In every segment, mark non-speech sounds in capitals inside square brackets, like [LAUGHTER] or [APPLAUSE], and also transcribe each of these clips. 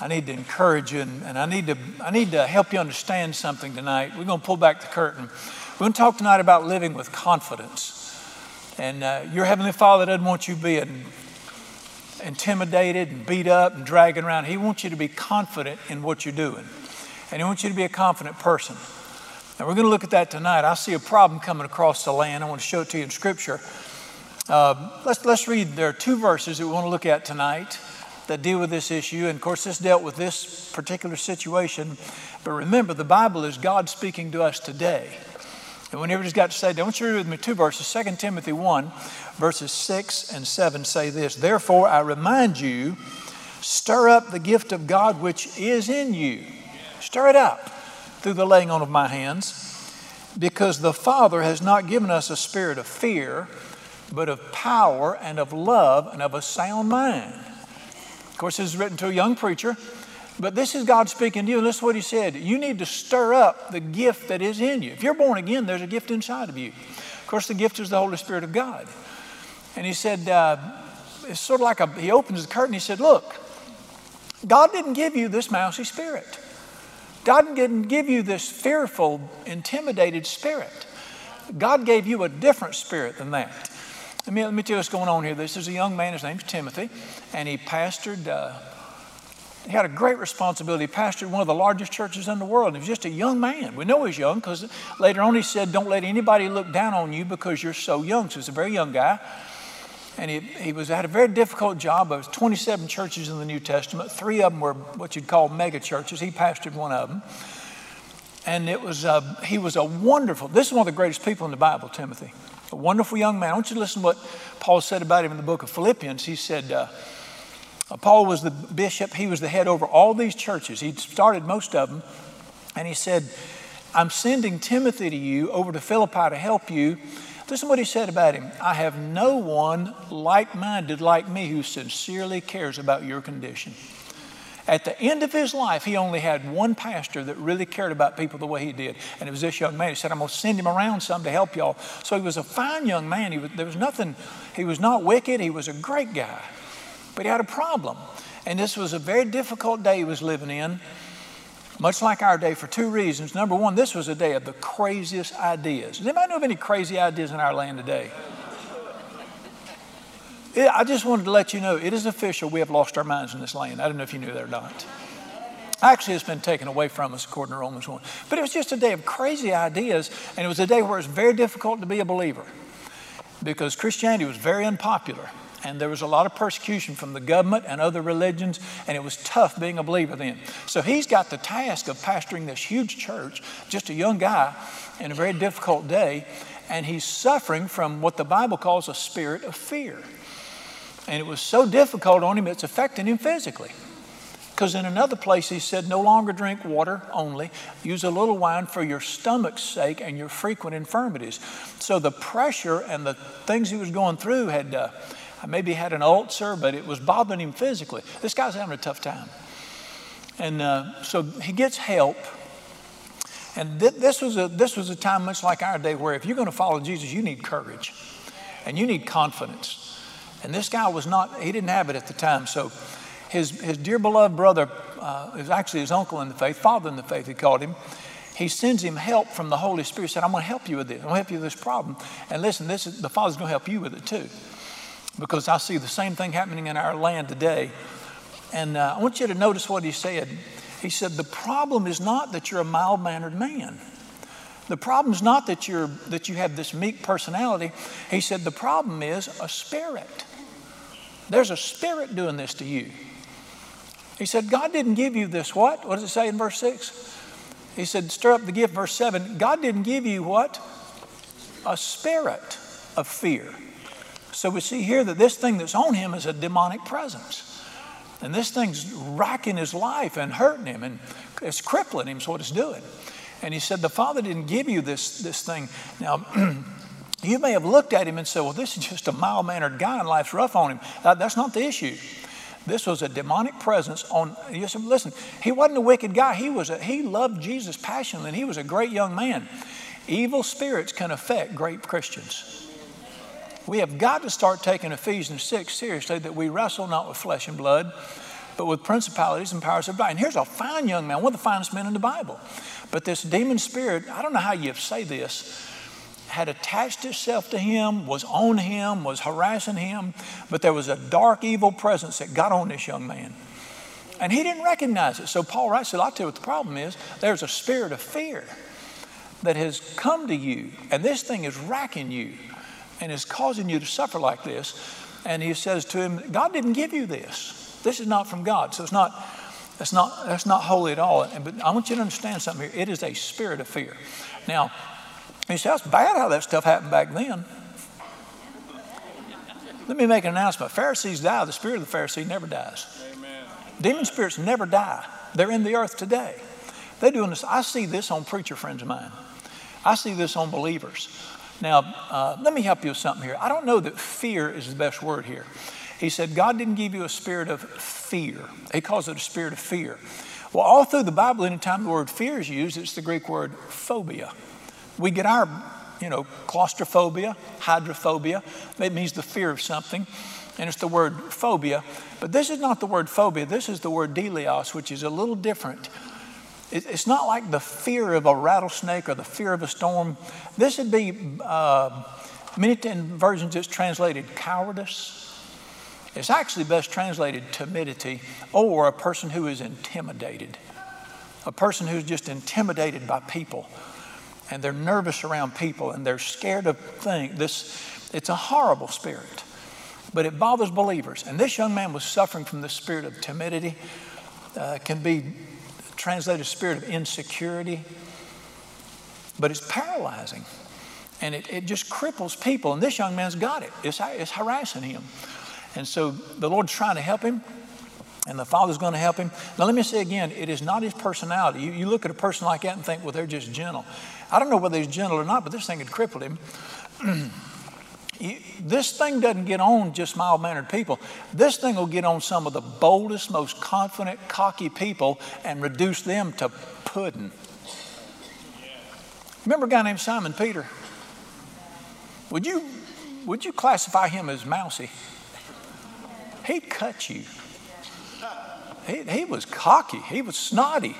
I need to encourage you and, and, I, need to, I need to help you understand something tonight. We're going to pull back the curtain. We're going to talk tonight about living with confidence. And uh, your Heavenly Father doesn't want you being intimidated and beat up and dragging around. He wants you to be confident in what you're doing. And He wants you to be a confident person. And we're going to look at that tonight. I see a problem coming across the land. I want to show it to you in Scripture. Uh, let's, let's read. There are two verses that we want to look at tonight that deal with this issue. And of course, this dealt with this particular situation. But remember, the Bible is God speaking to us today. And whenever he's got to say, don't you read with me two verses. 2 Timothy 1, verses 6 and 7 say this Therefore, I remind you, stir up the gift of God which is in you. Stir it up through the laying on of my hands, because the Father has not given us a spirit of fear, but of power and of love and of a sound mind course, this is written to a young preacher, but this is God speaking to you. And listen to what he said. You need to stir up the gift that is in you. If you're born again, there's a gift inside of you. Of course, the gift is the Holy Spirit of God. And he said, uh, it's sort of like a, he opens the curtain. He said, Look, God didn't give you this mousy spirit. God didn't give you this fearful, intimidated spirit. God gave you a different spirit than that. Let me, let me tell you what's going on here. This is a young man, his name's Timothy, and he pastored, uh, he had a great responsibility. He pastored one of the largest churches in the world. And he was just a young man. We know he's young because later on he said, Don't let anybody look down on you because you're so young. So he's a very young guy. And he, he was had a very difficult job. There was 27 churches in the New Testament. Three of them were what you'd call mega churches. He pastored one of them. And it was, uh, he was a wonderful, this is one of the greatest people in the Bible, Timothy a wonderful young man. I want you to listen to what Paul said about him in the book of Philippians. He said, uh, uh, Paul was the bishop, he was the head over all these churches. He'd started most of them. And he said, I'm sending Timothy to you over to Philippi to help you. Listen what he said about him. I have no one like minded like me who sincerely cares about your condition. At the end of his life, he only had one pastor that really cared about people the way he did, and it was this young man. He said, I'm going to send him around some to help y'all. So he was a fine young man. He was, there was nothing, he was not wicked, he was a great guy. But he had a problem. And this was a very difficult day he was living in, much like our day, for two reasons. Number one, this was a day of the craziest ideas. Does anybody know of any crazy ideas in our land today? I just wanted to let you know it is official. We have lost our minds in this land. I don't know if you knew that or not. Actually, it's been taken away from us according to Romans 1. But it was just a day of crazy ideas, and it was a day where it was very difficult to be a believer because Christianity was very unpopular. And there was a lot of persecution from the government and other religions, and it was tough being a believer then. So he's got the task of pastoring this huge church, just a young guy, in a very difficult day, and he's suffering from what the Bible calls a spirit of fear. And it was so difficult on him, it's affecting him physically. Because in another place, he said, No longer drink water only, use a little wine for your stomach's sake and your frequent infirmities. So the pressure and the things he was going through had uh, maybe had an ulcer, but it was bothering him physically. This guy's having a tough time. And uh, so he gets help. And th- this, was a, this was a time much like our day where if you're going to follow Jesus, you need courage and you need confidence. And this guy was not, he didn't have it at the time. So his, his dear beloved brother, uh, is actually his uncle in the faith, father in the faith, he called him. He sends him help from the Holy Spirit. Said, I'm going to help you with this. I'm going to help you with this problem. And listen, this is, the Father's going to help you with it too. Because I see the same thing happening in our land today. And uh, I want you to notice what he said. He said, The problem is not that you're a mild mannered man. The problem is not that, you're, that you have this meek personality. He said, The problem is a spirit. There's a spirit doing this to you. He said, God didn't give you this what? What does it say in verse 6? He said, stir up the gift, verse 7. God didn't give you what? A spirit of fear. So we see here that this thing that's on him is a demonic presence. And this thing's racking his life and hurting him and it's crippling him, is what it's doing. And he said, The Father didn't give you this, this thing. Now, [CLEARS THROAT] You may have looked at him and said, Well, this is just a mild mannered guy and life's rough on him. That, that's not the issue. This was a demonic presence on. Listen, he wasn't a wicked guy. He was. A, he loved Jesus passionately, and he was a great young man. Evil spirits can affect great Christians. We have got to start taking Ephesians 6 seriously that we wrestle not with flesh and blood, but with principalities and powers of darkness. And here's a fine young man, one of the finest men in the Bible. But this demon spirit, I don't know how you say this, had attached itself to him, was on him, was harassing him, but there was a dark, evil presence that got on this young man. And he didn't recognize it. So Paul writes, I'll tell you what the problem is. There's a spirit of fear that has come to you, and this thing is racking you and is causing you to suffer like this. And he says to him, God didn't give you this. This is not from God. So it's not, that's not, that's not holy at all. But I want you to understand something here. It is a spirit of fear. Now, he says, that's bad how that stuff happened back then. Let me make an announcement. Pharisees die. The spirit of the Pharisee never dies. Amen. Demon spirits never die. They're in the earth today. They're doing this. I see this on preacher friends of mine. I see this on believers. Now, uh, let me help you with something here. I don't know that fear is the best word here. He said, God didn't give you a spirit of fear. He calls it a spirit of fear. Well, all through the Bible, anytime the word fear is used, it's the Greek word phobia. We get our, you know, claustrophobia, hydrophobia. It means the fear of something. And it's the word phobia. But this is not the word phobia. This is the word delios, which is a little different. It's not like the fear of a rattlesnake or the fear of a storm. This would be, uh, many versions it's translated cowardice. It's actually best translated timidity or a person who is intimidated. A person who's just intimidated by people and they're nervous around people and they're scared of things. This, it's a horrible spirit, but it bothers believers. And this young man was suffering from the spirit of timidity. Uh, can be translated as spirit of insecurity, but it's paralyzing. And it, it just cripples people. And this young man's got it, it's, it's harassing him. And so the Lord's trying to help him, and the Father's going to help him. Now, let me say again, it is not his personality. You, you look at a person like that and think, well, they're just gentle. I don't know whether he's gentle or not, but this thing had crippled him. [CLEARS THROAT] this thing doesn't get on just mild mannered people. This thing will get on some of the boldest, most confident, cocky people and reduce them to pudding. Remember a guy named Simon Peter? Would you, would you classify him as mousy? He'd cut you. He, he was cocky, he was snotty.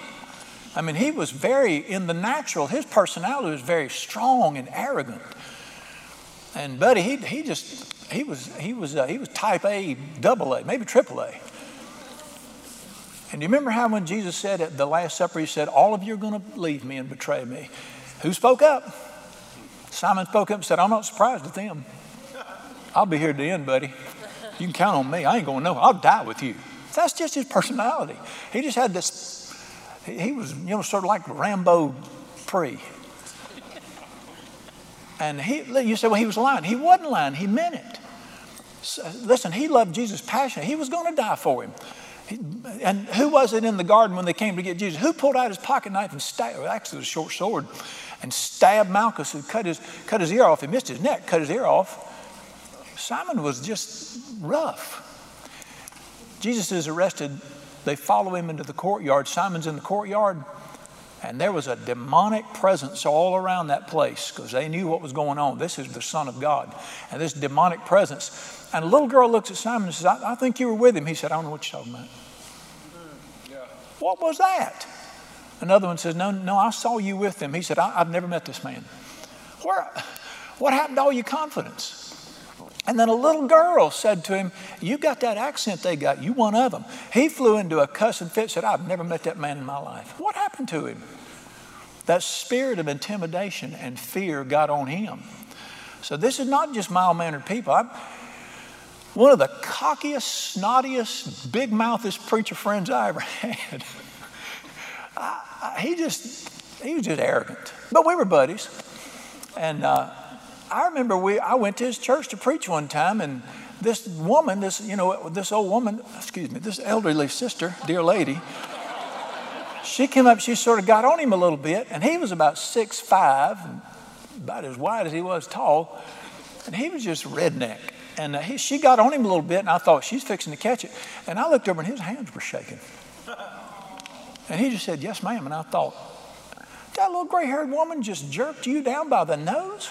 I mean, he was very, in the natural, his personality was very strong and arrogant. And Buddy, he, he just, he was, he was, uh, he was type A, double A, maybe triple A. And you remember how when Jesus said at the Last Supper, he said, All of you are going to leave me and betray me. Who spoke up? Simon spoke up and said, I'm not surprised at them. I'll be here at the end, buddy. You can count on me. I ain't going to know. I'll die with you. That's just his personality. He just had this, he was, you know, sort of like Rambo pre. And he, you say, well, he was lying. He wasn't lying. He meant it. So, listen, he loved Jesus passionately. He was going to die for him. He, and who was it in the garden when they came to get Jesus? Who pulled out his pocket knife and stabbed, actually a short sword, and stabbed Malchus, who cut his, cut his ear off. He missed his neck, cut his ear off. Simon was just rough. Jesus is arrested. They follow him into the courtyard. Simon's in the courtyard. And there was a demonic presence all around that place because they knew what was going on. This is the Son of God. And this demonic presence. And a little girl looks at Simon and says, I, I think you were with him. He said, I don't know what you're talking about. Yeah. What was that? Another one says, No, no, I saw you with him. He said, I, have never met this man. Where, what happened to all your confidence? And then a little girl said to him, You got that accent they got. You one of them. He flew into a cussing fit, said, I've never met that man in my life. What happened to him? That spirit of intimidation and fear got on him. So this is not just mild mannered people. I'm, one of the cockiest, snottiest, big mouthest preacher friends I ever [LAUGHS] had. I, I, he just, he was just arrogant. But we were buddies. And uh, I remember we, I went to his church to preach one time, and this woman, this, you know, this old woman, excuse me, this elderly sister, dear lady, she came up, she sort of got on him a little bit, and he was about six five, about as wide as he was tall, and he was just redneck. And uh, he, she got on him a little bit, and I thought, she's fixing to catch it. And I looked over, and his hands were shaking. And he just said, Yes, ma'am. And I thought, that little gray haired woman just jerked you down by the nose?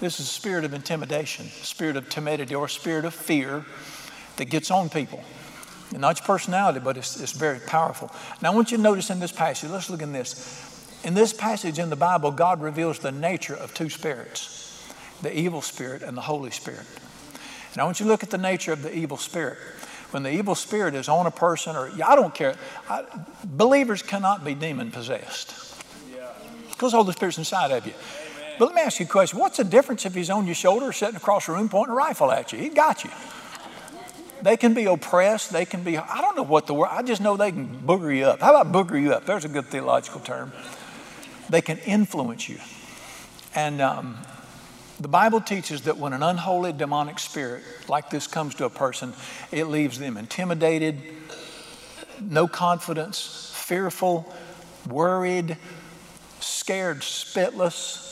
This is a spirit of intimidation, spirit of timidity, or spirit of fear that gets on people. And Not your personality, but it's, it's very powerful. Now, I want you to notice in this passage, let's look in this. In this passage in the Bible, God reveals the nature of two spirits the evil spirit and the Holy Spirit. And I want you to look at the nature of the evil spirit. When the evil spirit is on a person, or I don't care, I, believers cannot be demon possessed because all the Holy Spirit's inside of you. But let me ask you a question what's the difference if he's on your shoulder, sitting across the room, pointing a rifle at you? He got you. They can be oppressed. They can be, I don't know what the word, I just know they can booger you up. How about booger you up? There's a good theological term. They can influence you. And um, the Bible teaches that when an unholy demonic spirit like this comes to a person, it leaves them intimidated, no confidence, fearful, worried, scared, spitless.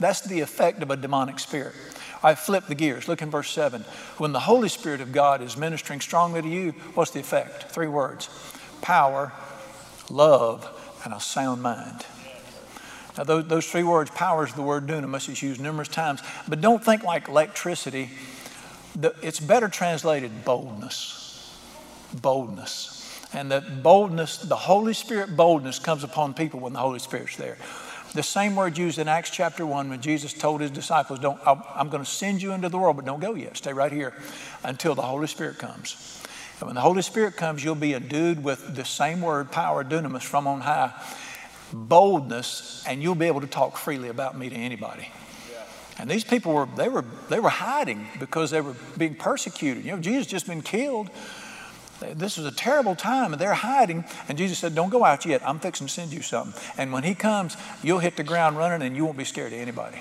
That's the effect of a demonic spirit. I flip the gears. Look in verse 7. When the Holy Spirit of God is ministering strongly to you, what's the effect? Three words power, love, and a sound mind. Now, those, those three words, power is the word dunamis, it's used numerous times, but don't think like electricity. The, it's better translated boldness. Boldness. And that boldness, the Holy Spirit boldness comes upon people when the Holy Spirit's there. The same word used in Acts chapter 1 when Jesus told his disciples, don't, I'm going to send you into the world, but don't go yet. Stay right here until the Holy Spirit comes. And when the Holy Spirit comes, you'll be endued with the same word, power, dunamis, from on high, boldness, and you'll be able to talk freely about me to anybody. And these people were, they were, they were hiding because they were being persecuted. You know, Jesus just been killed. This was a terrible time, and they're hiding. And Jesus said, Don't go out yet. I'm fixing to send you something. And when He comes, you'll hit the ground running and you won't be scared of anybody.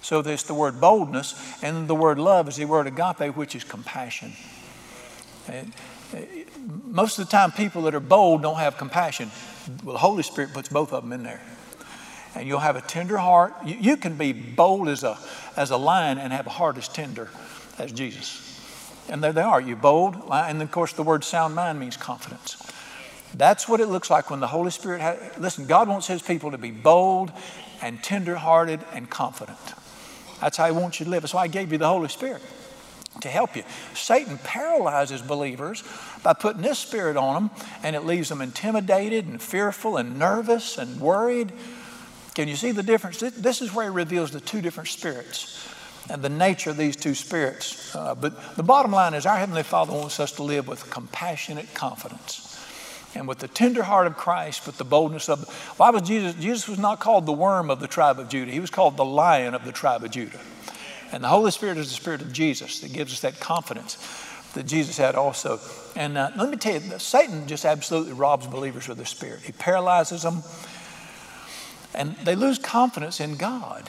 So there's the word boldness, and the word love is the word agape, which is compassion. And uh, most of the time, people that are bold don't have compassion. Well, the Holy Spirit puts both of them in there. And you'll have a tender heart. You, you can be bold as a, as a lion and have a heart as tender as Jesus. And there they are. You're bold. And of course, the word sound mind means confidence. That's what it looks like when the Holy Spirit has. Listen, God wants His people to be bold and tenderhearted and confident. That's how He wants you to live. That's why I gave you the Holy Spirit to help you. Satan paralyzes believers by putting this spirit on them, and it leaves them intimidated and fearful and nervous and worried. Can you see the difference? This is where he reveals the two different spirits and the nature of these two spirits. Uh, but the bottom line is our Heavenly Father wants us to live with compassionate confidence and with the tender heart of Christ, with the boldness of. Why was Jesus? Jesus was not called the worm of the tribe of Judah. He was called the lion of the tribe of Judah. And the Holy Spirit is the Spirit of Jesus that gives us that confidence that Jesus had also. And uh, let me tell you, Satan just absolutely robs believers of their spirit. He paralyzes them, and they lose confidence in God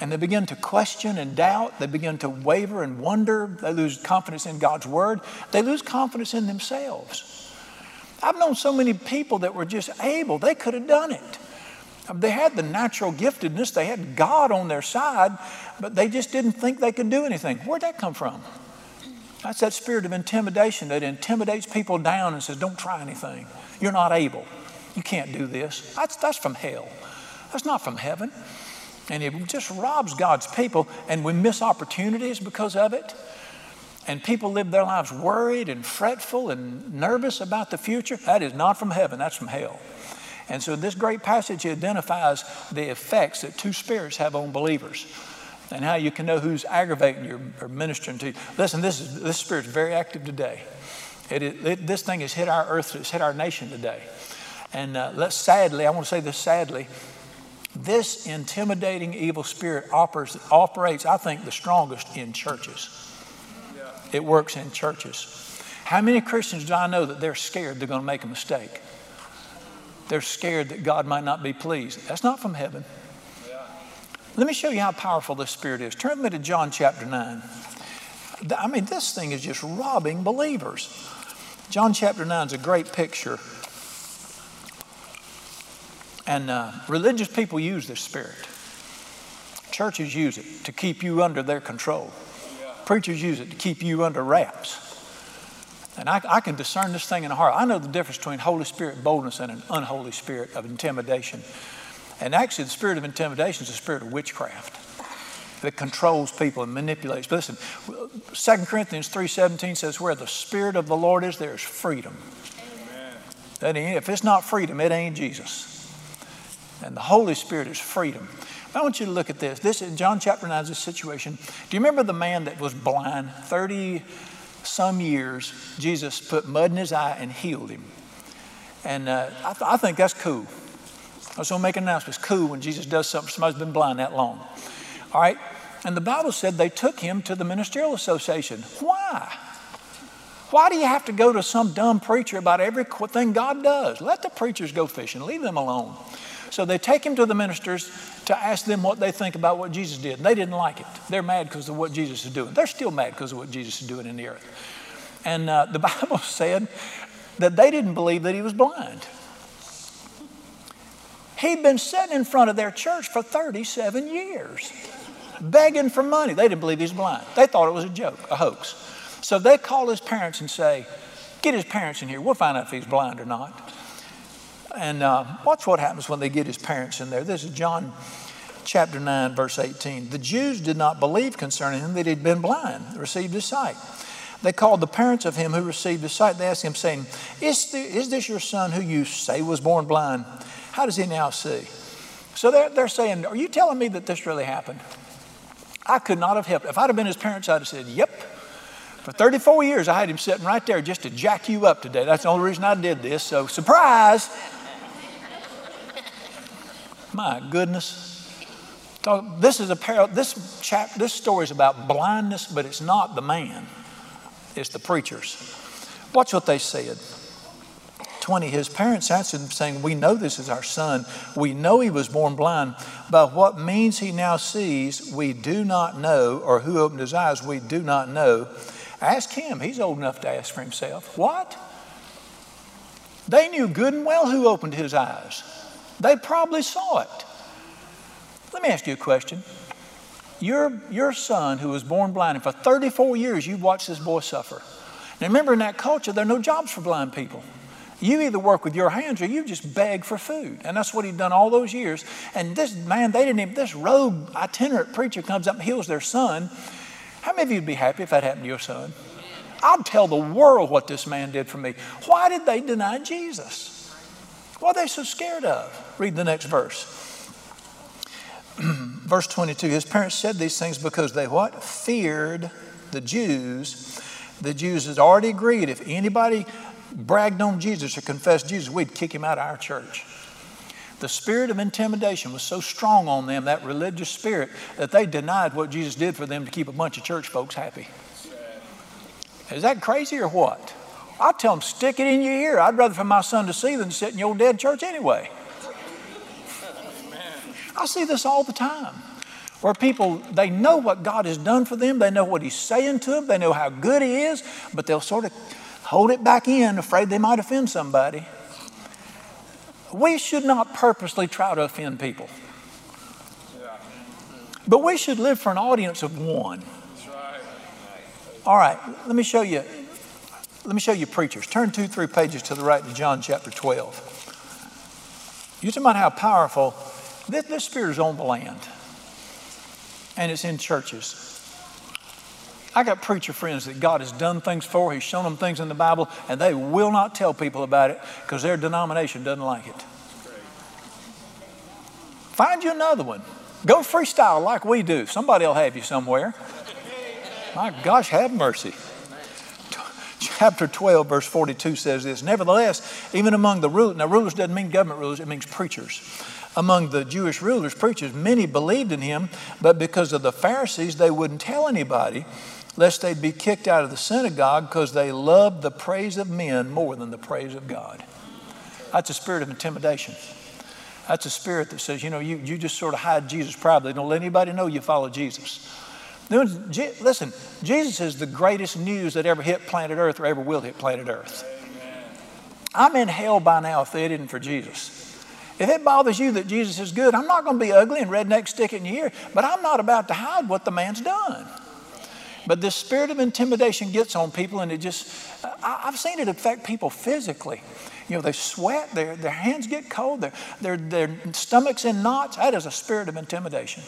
and they begin to question and doubt. They begin to waver and wonder. They lose confidence in God's word. They lose confidence in themselves. I've known so many people that were just able, they could have done it. They had the natural giftedness, they had God on their side, but they just didn't think they could do anything. Where'd that come from? That's that spirit of intimidation that intimidates people down and says, Don't try anything. You're not able. You can't do this. That's, that's from hell. That's not from heaven. And it just robs God's people, and we miss opportunities because of it. And people live their lives worried and fretful and nervous about the future. That is not from heaven, that's from hell. And so this great passage identifies the effects that two spirits have on believers and how you can know who's aggravating you or ministering to you. Listen, this, is, this spirit is very active today. It, it, this thing has hit our earth, it's hit our nation today. And uh, let's sadly, I want to say this sadly, this intimidating evil spirit operates, operates, I think, the strongest in churches. It works in churches. How many Christians do I know that they're scared they're going to make a mistake? They're scared that God might not be pleased. That's not from heaven. Let me show you how powerful this spirit is. Turn with me to John chapter 9. I mean, this thing is just robbing believers. John chapter 9 is a great picture and uh, religious people use this spirit. Churches use it to keep you under their control. Preachers use it to keep you under wraps. And I, I, can discern this thing in the heart. I know the difference between Holy Spirit boldness and an unholy spirit of intimidation. And actually, the spirit of intimidation is the spirit of witchcraft. that controls people and manipulates. But listen, 2 Corinthians 3.17 says, where the Spirit of the Lord is, there is freedom. Amen. That ain't, if it's not freedom, it ain't Jesus. And the Holy Spirit is freedom. I want you to look at this. This in John chapter 9 is a situation. Do you remember the man that was blind 30 some years? Jesus put mud in his eye and healed him. And uh, I, th- I, think that's cool. I was going to make an announcement. It's cool when Jesus does something somebody's been blind that long. All right? And the Bible said they took him to the Ministerial Association. Why? Why do you have to go to some dumb preacher about everything God does? Let the preachers go fishing, leave them alone. So they take him to the ministers to ask them what they think about what Jesus did. They didn't like it. They're mad because of what Jesus is doing. They're still mad because of what Jesus is doing in the earth. And uh, the [LAUGHS] Bible said that they didn't believe that he was blind. He'd been sitting in front of their church for 37 years, begging for money. They didn't believe he was blind. They thought it was a joke, a hoax. So they call his parents and say, Get his parents in here. We'll find out if he's blind or not. And uh, watch what happens when they get his parents in there. This is John chapter 9, verse 18. The Jews did not believe concerning him that he'd been blind, received his sight. They called the parents of him who received his sight. They asked him, saying, is, the, is this your son who you say was born blind? How does he now see? So they're, they're saying, Are you telling me that this really happened? I could not have helped. If I'd have been his parents, I'd have said, Yep. For 34 years, I had him sitting right there just to jack you up today. That's the only reason I did this. So, surprise. My goodness. This is a parallel. this chap this story is about blindness, but it's not the man. It's the preachers. Watch what they said. 20, his parents answered him, saying, We know this is our son. We know he was born blind. But what means he now sees, we do not know, or who opened his eyes, we do not know. Ask him. He's old enough to ask for himself. What? They knew good and well who opened his eyes. They probably saw it. Let me ask you a question. Your, your son, who was born blind, and for 34 years you've watched this boy suffer. Now remember, in that culture, there are no jobs for blind people. You either work with your hands or you just beg for food. And that's what he'd done all those years. And this man, they didn't even, this rogue itinerant preacher comes up and heals their son. How many of you would be happy if that happened to your son? I'd tell the world what this man did for me. Why did they deny Jesus? What are they so scared of? Read the next verse. [CLEARS THROAT] verse 22 His parents said these things because they what? Feared the Jews. The Jews had already agreed if anybody bragged on Jesus or confessed Jesus, we'd kick him out of our church. The spirit of intimidation was so strong on them, that religious spirit, that they denied what Jesus did for them to keep a bunch of church folks happy. Is that crazy or what? I tell them, stick it in your ear. I'd rather for my son to see than sit in your dead church anyway. I see this all the time where people, they know what God has done for them, they know what He's saying to them, they know how good He is, but they'll sort of hold it back in, afraid they might offend somebody. We should not purposely try to offend people. But we should live for an audience of one. All right, let me show you. Let me show you preachers. Turn two, three pages to the right to John chapter 12. You talk about how powerful this, this spirit is on the land. And it's in churches. I got preacher friends that God has done things for. He's shown them things in the Bible, and they will not tell people about it because their denomination doesn't like it. Find you another one. Go freestyle like we do. Somebody will have you somewhere. My gosh, have mercy. Chapter 12, verse 42 says this Nevertheless, even among the rulers, now rulers doesn't mean government rulers, it means preachers. Among the Jewish rulers, preachers, many believed in him, but because of the Pharisees, they wouldn't tell anybody lest they'd be kicked out of the synagogue because they loved the praise of men more than the praise of God. That's a spirit of intimidation. That's a spirit that says, you know, you, you just sort of hide Jesus proudly. Don't let anybody know you follow Jesus. Listen, Jesus is the greatest news that ever hit planet Earth or ever will hit planet Earth. I'm in hell by now if they didn't for Jesus. If it bothers you that Jesus is good, I'm not going to be ugly and redneck stick in but I'm not about to hide what the man's done. But this spirit of intimidation gets on people, and it just, I, have seen it affect people physically. You know, they sweat, their, their hands get cold, their, their, their stomach's in knots. That is a spirit of intimidation.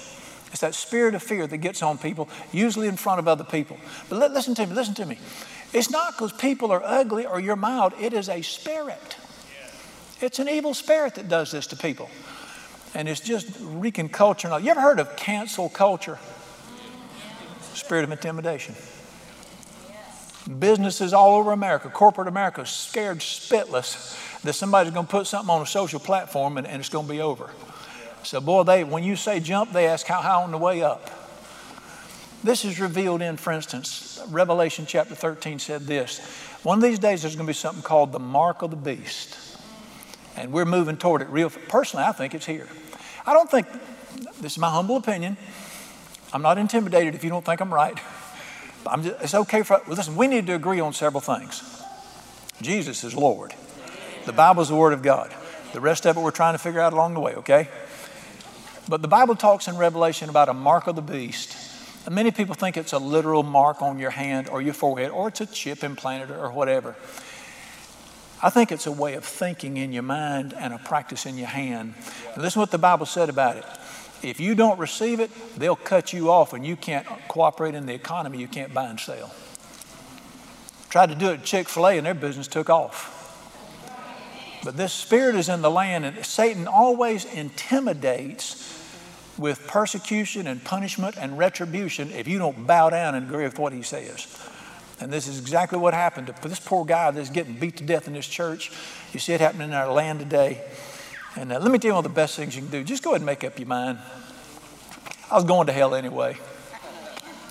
It's that spirit of fear that gets on people, usually in front of other people. But li- listen to me, listen to me. It's not because people are ugly or you're mild, it is a spirit. It's an evil spirit that does this to people. And it's just wreaking culture. You ever heard of cancel culture? Spirit of intimidation. Businesses all over America, corporate America, scared spitless that somebody's going to put something on a social platform and, and it's going to be over. So, boy, they when you say jump, they ask how high on the way up. This is revealed in, for instance, Revelation chapter 13 said this. One of these days, there's going to be something called the mark of the beast. And we're moving toward it real. Personally, I think it's here. I don't think, this is my humble opinion. I'm not intimidated if you don't think I'm right. I'm just, it's okay for, well, listen, we need to agree on several things. Jesus is Lord. The Bible is the Word of God. The rest of it we're trying to figure out along the way, okay? But the Bible talks in Revelation about a mark of the beast. And many people think it's a literal mark on your hand or your forehead, or it's a chip implanted or whatever. I think it's a way of thinking in your mind and a practice in your hand. And listen what the Bible said about it. If you don't receive it, they'll cut you off and you can't cooperate in the economy. You can't buy and sell. Tried to do it at Chick fil A and their business took off. But this spirit is in the land, and Satan always intimidates with persecution and punishment and retribution if you don't bow down and agree with what he says. And this is exactly what happened to this poor guy that's getting beat to death in this church. You see it happening in our land today. And uh, let me tell you one of the best things you can do. Just go ahead and make up your mind. I was going to hell anyway.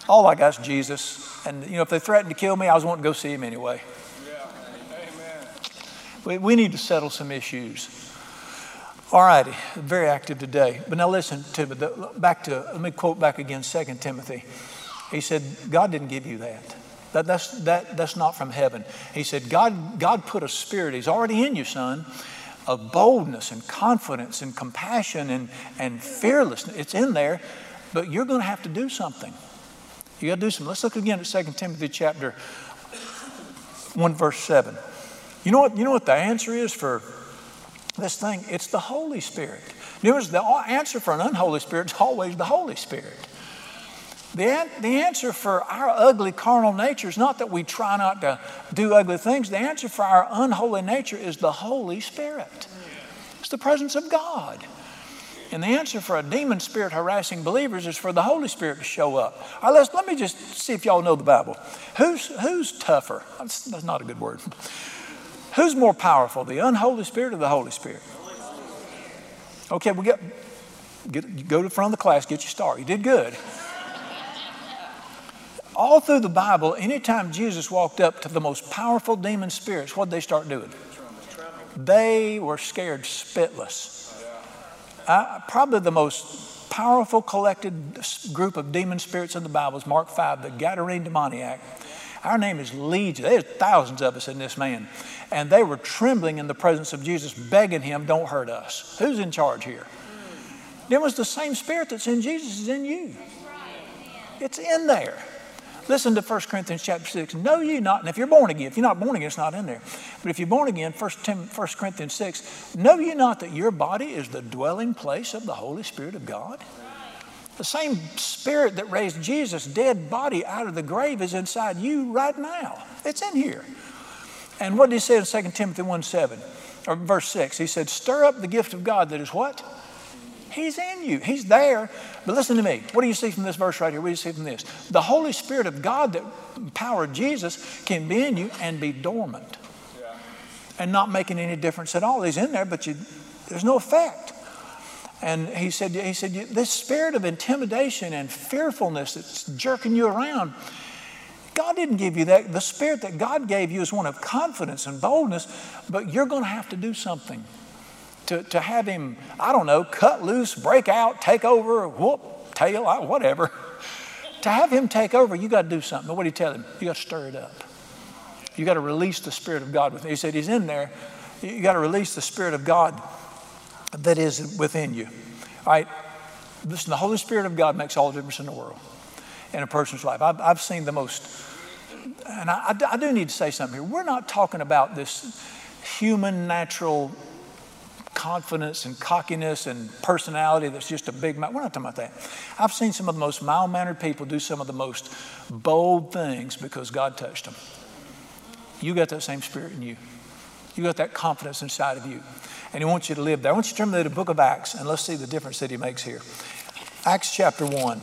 All I got is Jesus. And, you know, if they threatened to kill me, I was wanting to go see him anyway. Yeah. Amen. We, we need to settle some issues. All righty, very active today. But now listen to me. Back to, let me quote back again 2 Timothy. He said, God didn't give you that. That, that's, that, that's not from heaven. He said, God, God put a spirit, He's already in you, son, of boldness and confidence and compassion and, and fearlessness. It's in there, but you're going to have to do something. You got to do something. Let's look again at 2 Timothy chapter 1, verse 7. You know what, you know what the answer is for this thing? It's the Holy Spirit. The answer for an unholy spirit is always the Holy Spirit. The, the answer for our ugly carnal nature is not that we try not to do ugly things. The answer for our unholy nature is the Holy Spirit. It's the presence of God. And the answer for a demon spirit harassing believers is for the Holy Spirit to show up. All right, let me just see if y'all know the Bible. Who's, who's tougher? That's, that's not a good word. Who's more powerful, the unholy spirit or the Holy Spirit? Okay, we get, get go to the front of the class, get your star. You did good. All through the Bible, anytime Jesus walked up to the most powerful demon spirits, what did they start doing? They were scared spitless. Probably the most powerful collected group of demon spirits in the Bible is Mark 5, the Gadarene demoniac. Our name is Legion. There's thousands of us in this man. And they were trembling in the presence of Jesus, begging him, Don't hurt us. Who's in charge here? It was the same spirit that's in Jesus is in you. It's in there. Listen to 1 Corinthians chapter 6. Know ye not, and if you're born again, if you're not born again, it's not in there. But if you're born again, 1, 1 Corinthians 6, know ye not that your body is the dwelling place of the Holy Spirit of God? The same spirit that raised Jesus' dead body out of the grave is inside you right now. It's in here. And what did he say in 2 Timothy 1 7 or verse 6? He said, Stir up the gift of God that is what? He's in you. He's there. But listen to me. What do you see from this verse right here? What do you see from this? The Holy Spirit of God that empowered Jesus can be in you and be dormant yeah. and not making any difference at all. He's in there, but you, there's no effect. And he said, he said, this spirit of intimidation and fearfulness that's jerking you around, God didn't give you that. The spirit that God gave you is one of confidence and boldness, but you're going to have to do something to, to have him, I don't know, cut loose, break out, take over, whoop, tail, whatever. [LAUGHS] to have him take over, you got to do something. But what did he tell him? You got to stir it up. You got to release the Spirit of God within. He said he's in there. You got to release the Spirit of God that is within you. All right. Listen, the Holy Spirit of God makes all the difference in the world in a person's life. I've, I've seen the most, and I, I do need to say something here. We're not talking about this human natural confidence and cockiness and personality that's just a big. We're not talking about that. I've seen some of the most mild mannered people do some of the most bold things because God touched them. You got that same spirit in you. You got that confidence inside of you. And He wants you to live there. I want you to turn to the book of Acts and let's see the difference that He makes here. Acts chapter 1.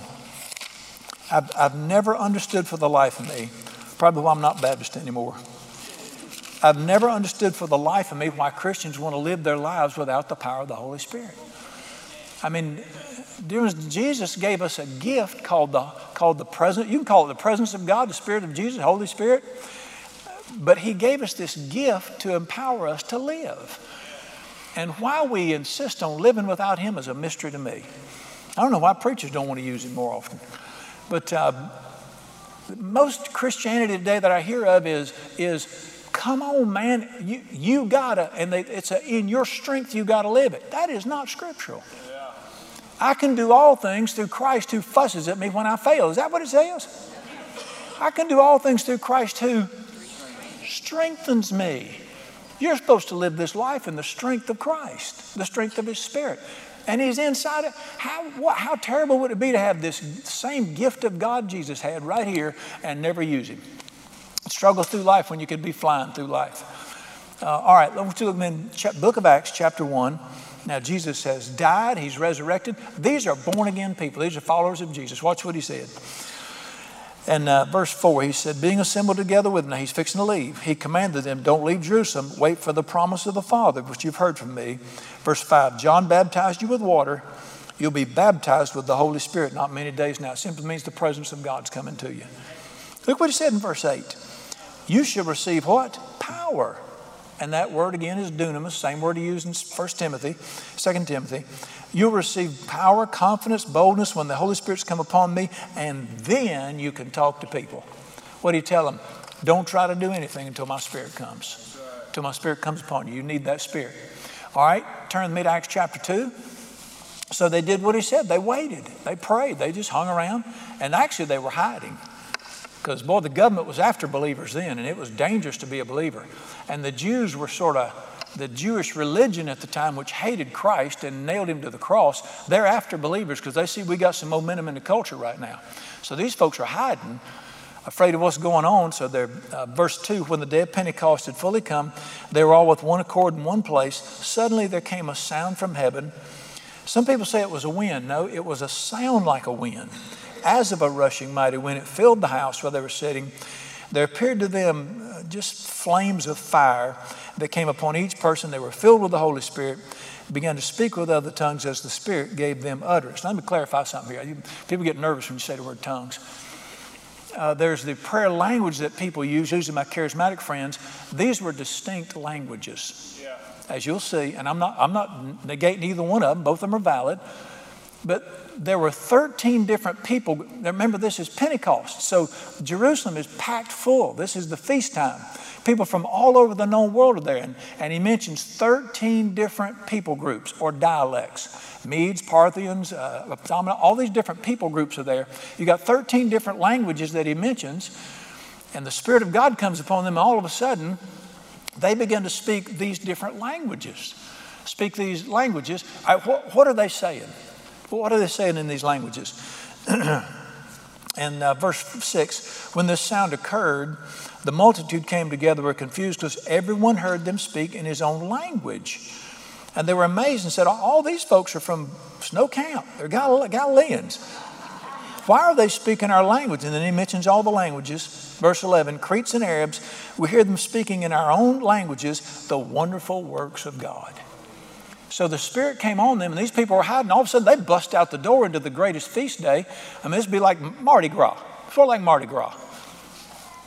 I've, I've never understood for the life of me, probably why I'm not Baptist anymore. I've never understood for the life of me why Christians want to live their lives without the power of the Holy Spirit. I mean, Jesus gave us a gift called the, called the presence. You can call it the presence of God, the Spirit of Jesus, Holy Spirit. But He gave us this gift to empower us to live. And why we insist on living without Him is a mystery to me. I don't know why preachers don't want to use Him more often. But uh, most Christianity today that I hear of is, is come on, man, you, you gotta, and they, it's a, in your strength you gotta live it. That is not scriptural. Yeah. I can do all things through Christ who fusses at me when I fail. Is that what it says? I can do all things through Christ who strengthens me. You're supposed to live this life in the strength of Christ, the strength of His Spirit. And He's inside it. How, what, how terrible would it be to have this same gift of God Jesus had right here and never use Him? struggle through life when you could be flying through life. Uh, all right, let's look in book of Acts, chapter 1. Now, Jesus has died, he's resurrected. These are born again people, these are followers of Jesus. Watch what he said. And uh, verse 4, he said, Being assembled together with them, he's fixing to leave. He commanded them, Don't leave Jerusalem, wait for the promise of the Father, which you've heard from me. Verse 5, John baptized you with water. You'll be baptized with the Holy Spirit not many days now. It simply means the presence of God's coming to you. Look what he said in verse 8 you shall receive what? Power. And that word again is dunamis, same word he used in 1 Timothy, 2 Timothy. You'll receive power, confidence, boldness when the Holy Spirit's come upon me, and then you can talk to people. What do you tell them? Don't try to do anything until my Spirit comes. Until my Spirit comes upon you. You need that Spirit. All right, turn with me to Acts chapter 2. So they did what he said. They waited. They prayed. They just hung around. And actually, they were hiding. Because, boy, the government was after believers then, and it was dangerous to be a believer. And the Jews were sort of the Jewish religion at the time, which hated Christ and nailed him to the cross. They're after believers because they see we got some momentum in the culture right now. So these folks are hiding, afraid of what's going on. So they're, uh, verse 2 when the day of Pentecost had fully come, they were all with one accord in one place. Suddenly there came a sound from heaven. Some people say it was a wind. No, it was a sound like a wind as of a rushing mighty wind. It filled the house where they were sitting. There appeared to them uh, just flames of fire that came upon each person. They were filled with the Holy Spirit, began to speak with other tongues as the Spirit gave them utterance. Let me clarify something here. People get nervous when you say the word tongues. Uh, there's the prayer language that people use, usually my charismatic friends. These were distinct languages, yeah. as you'll see. And I'm not, I'm not negating either one of them, both of them are valid. But there were 13 different people. Remember, this is Pentecost, so Jerusalem is packed full. This is the feast time. People from all over the known world are there. And, and he mentions 13 different people groups or dialects Medes, Parthians, uh, all these different people groups are there. You got 13 different languages that he mentions, and the Spirit of God comes upon them, and all of a sudden, they begin to speak these different languages. Speak these languages. I, what, what are they saying? What are they saying in these languages? [CLEARS THROAT] and uh, verse 6 when this sound occurred, the multitude came together, were confused because everyone heard them speak in his own language. And they were amazed and said, All these folks are from Snow Camp, they're Gal- Galileans. Why are they speaking our language? And then he mentions all the languages. Verse 11 Cretes and Arabs, we hear them speaking in our own languages the wonderful works of God. So the Spirit came on them, and these people were hiding. All of a sudden, they bust out the door into the greatest feast day. I mean, this would be like Mardi Gras, sort of like Mardi Gras,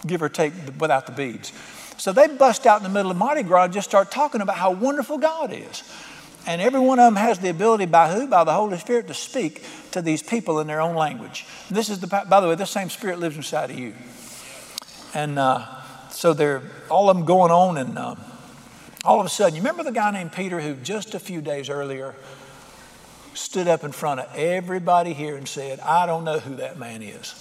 give or take without the beads. So they bust out in the middle of Mardi Gras and just start talking about how wonderful God is. And every one of them has the ability, by who? By the Holy Spirit, to speak to these people in their own language. And this is the, by the way, this same Spirit lives inside of you. And uh, so they're all of them going on and. Um, all of a sudden, you remember the guy named Peter who just a few days earlier stood up in front of everybody here and said, I don't know who that man is.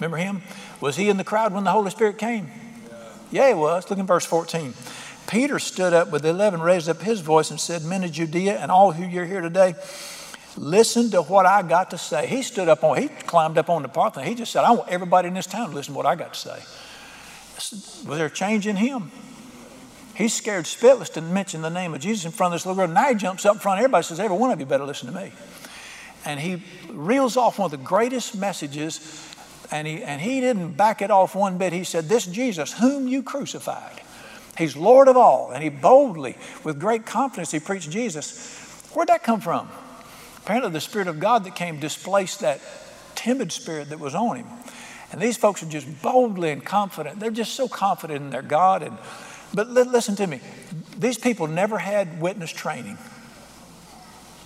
Remember him? Was he in the crowd when the Holy Spirit came? Yeah, he was. Look in verse 14. Peter stood up with the eleven, raised up his voice, and said, Men of Judea and all who you're here today, listen to what I got to say. He stood up on, he climbed up on the Parthenon. He just said, I want everybody in this town to listen to what I got to say. Was there a change in him? He's scared spitless to mention the name of Jesus in front of this little girl. Now he jumps up in front everybody says, Every one of you better listen to me. And he reels off one of the greatest messages, and he, and he didn't back it off one bit. He said, This Jesus, whom you crucified, he's Lord of all. And he boldly, with great confidence, he preached Jesus. Where'd that come from? Apparently, the Spirit of God that came displaced that timid spirit that was on him. And these folks are just boldly and confident. They're just so confident in their God. And, but li- listen to me, these people never had witness training.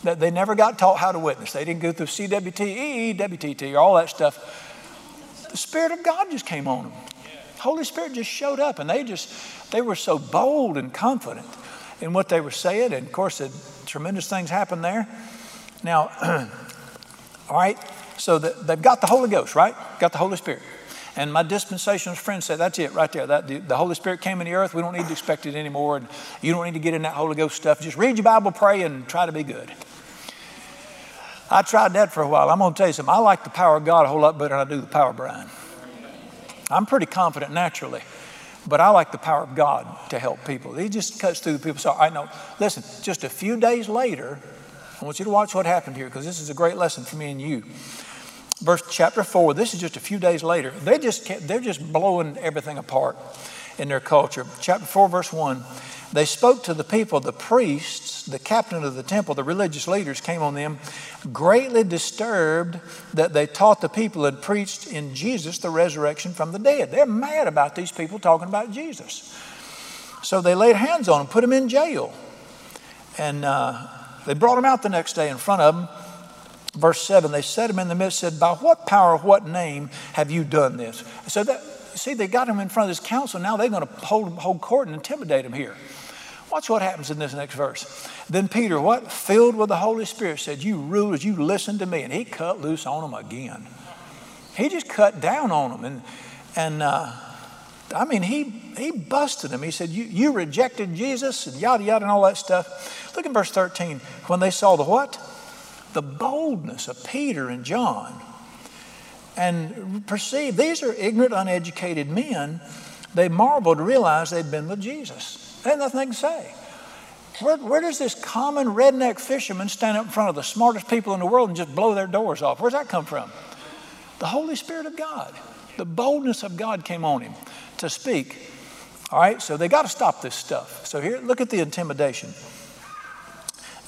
They never got taught how to witness. They didn't go through CWT, EWTT, all that stuff. The Spirit of God just came on them. Holy Spirit just showed up, and they just they were so bold and confident in what they were saying. And of course, tremendous things happened there. Now, [CLEARS THROAT] all right, so the, they've got the Holy Ghost, right? Got the Holy Spirit. And my dispensational friend said, that's it right there. That, the, the, Holy Spirit came in the earth. We don't need to expect it anymore. And you don't need to get in that Holy Ghost stuff. Just read your Bible, pray, and try to be good. I tried that for a while. I'm going to tell you something. I like the power of God a whole lot better than I do the power of Brian. I'm pretty confident naturally, but I like the power of God to help people. He just cuts through the people. So I know, listen, just a few days later, I want you to watch what happened here because this is a great lesson for me and you. Verse chapter four. This is just a few days later. They just they're just blowing everything apart in their culture. Chapter four, verse one. They spoke to the people. The priests, the captain of the temple, the religious leaders came on them, greatly disturbed that they taught the people and preached in Jesus the resurrection from the dead. They're mad about these people talking about Jesus. So they laid hands on them, put them in jail, and. Uh, they brought him out the next day in front of them. Verse 7 they set him in the midst, said, By what power, what name have you done this? So that, see, they got him in front of this council. Now they're going to hold, hold court and intimidate him here. Watch what happens in this next verse. Then Peter, what? Filled with the Holy Spirit, said, You rulers, you listen to me. And he cut loose on them again. He just cut down on them. And, and uh, I mean, he, he busted them. He said, you, you rejected Jesus and yada, yada, and all that stuff. Look at verse 13. When they saw the what? The boldness of Peter and John and perceive these are ignorant, uneducated men. They marveled to realize they'd been with Jesus. They had nothing to say. Where, where, does this common redneck fisherman stand up in front of the smartest people in the world and just blow their doors off? Where's that come from? The Holy Spirit of God. The boldness of God came on him to speak. All right, so they got to stop this stuff. So here, look at the intimidation.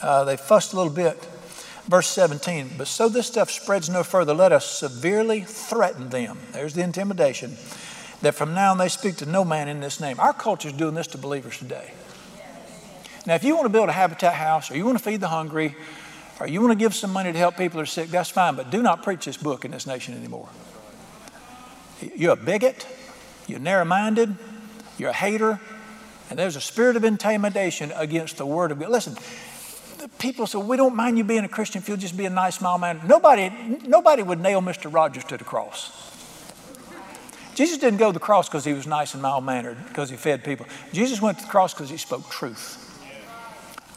Uh, they fussed a little bit. Verse 17, but so this stuff spreads no further, let us severely threaten them. There's the intimidation. That from now on they speak to no man in this name. Our culture is doing this to believers today. Now, if you want to build a habitat house, or you want to feed the hungry, or you want to give some money to help people who are sick, that's fine, but do not preach this book in this nation anymore. You're a bigot, you're narrow minded, you're a hater, and there's a spirit of intimidation against the Word of God. Listen, people say, We don't mind you being a Christian if you'll just be a nice, mild man. Nobody, nobody would nail Mr. Rogers to the cross. Jesus didn't go to the cross because he was nice and mild mannered, because he fed people. Jesus went to the cross because he spoke truth.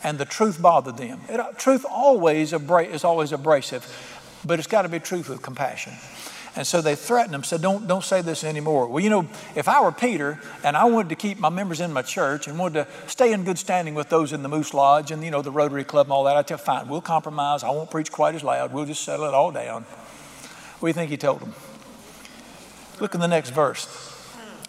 And the truth bothered them. It, truth always abra- is always abrasive, but it's got to be truth with compassion. And so they threatened him, said, don't, don't say this anymore. Well, you know, if I were Peter and I wanted to keep my members in my church and wanted to stay in good standing with those in the Moose Lodge and, you know, the Rotary Club and all that, I'd tell fine, we'll compromise. I won't preach quite as loud. We'll just settle it all down. What do you think he told them? Look in the next verse.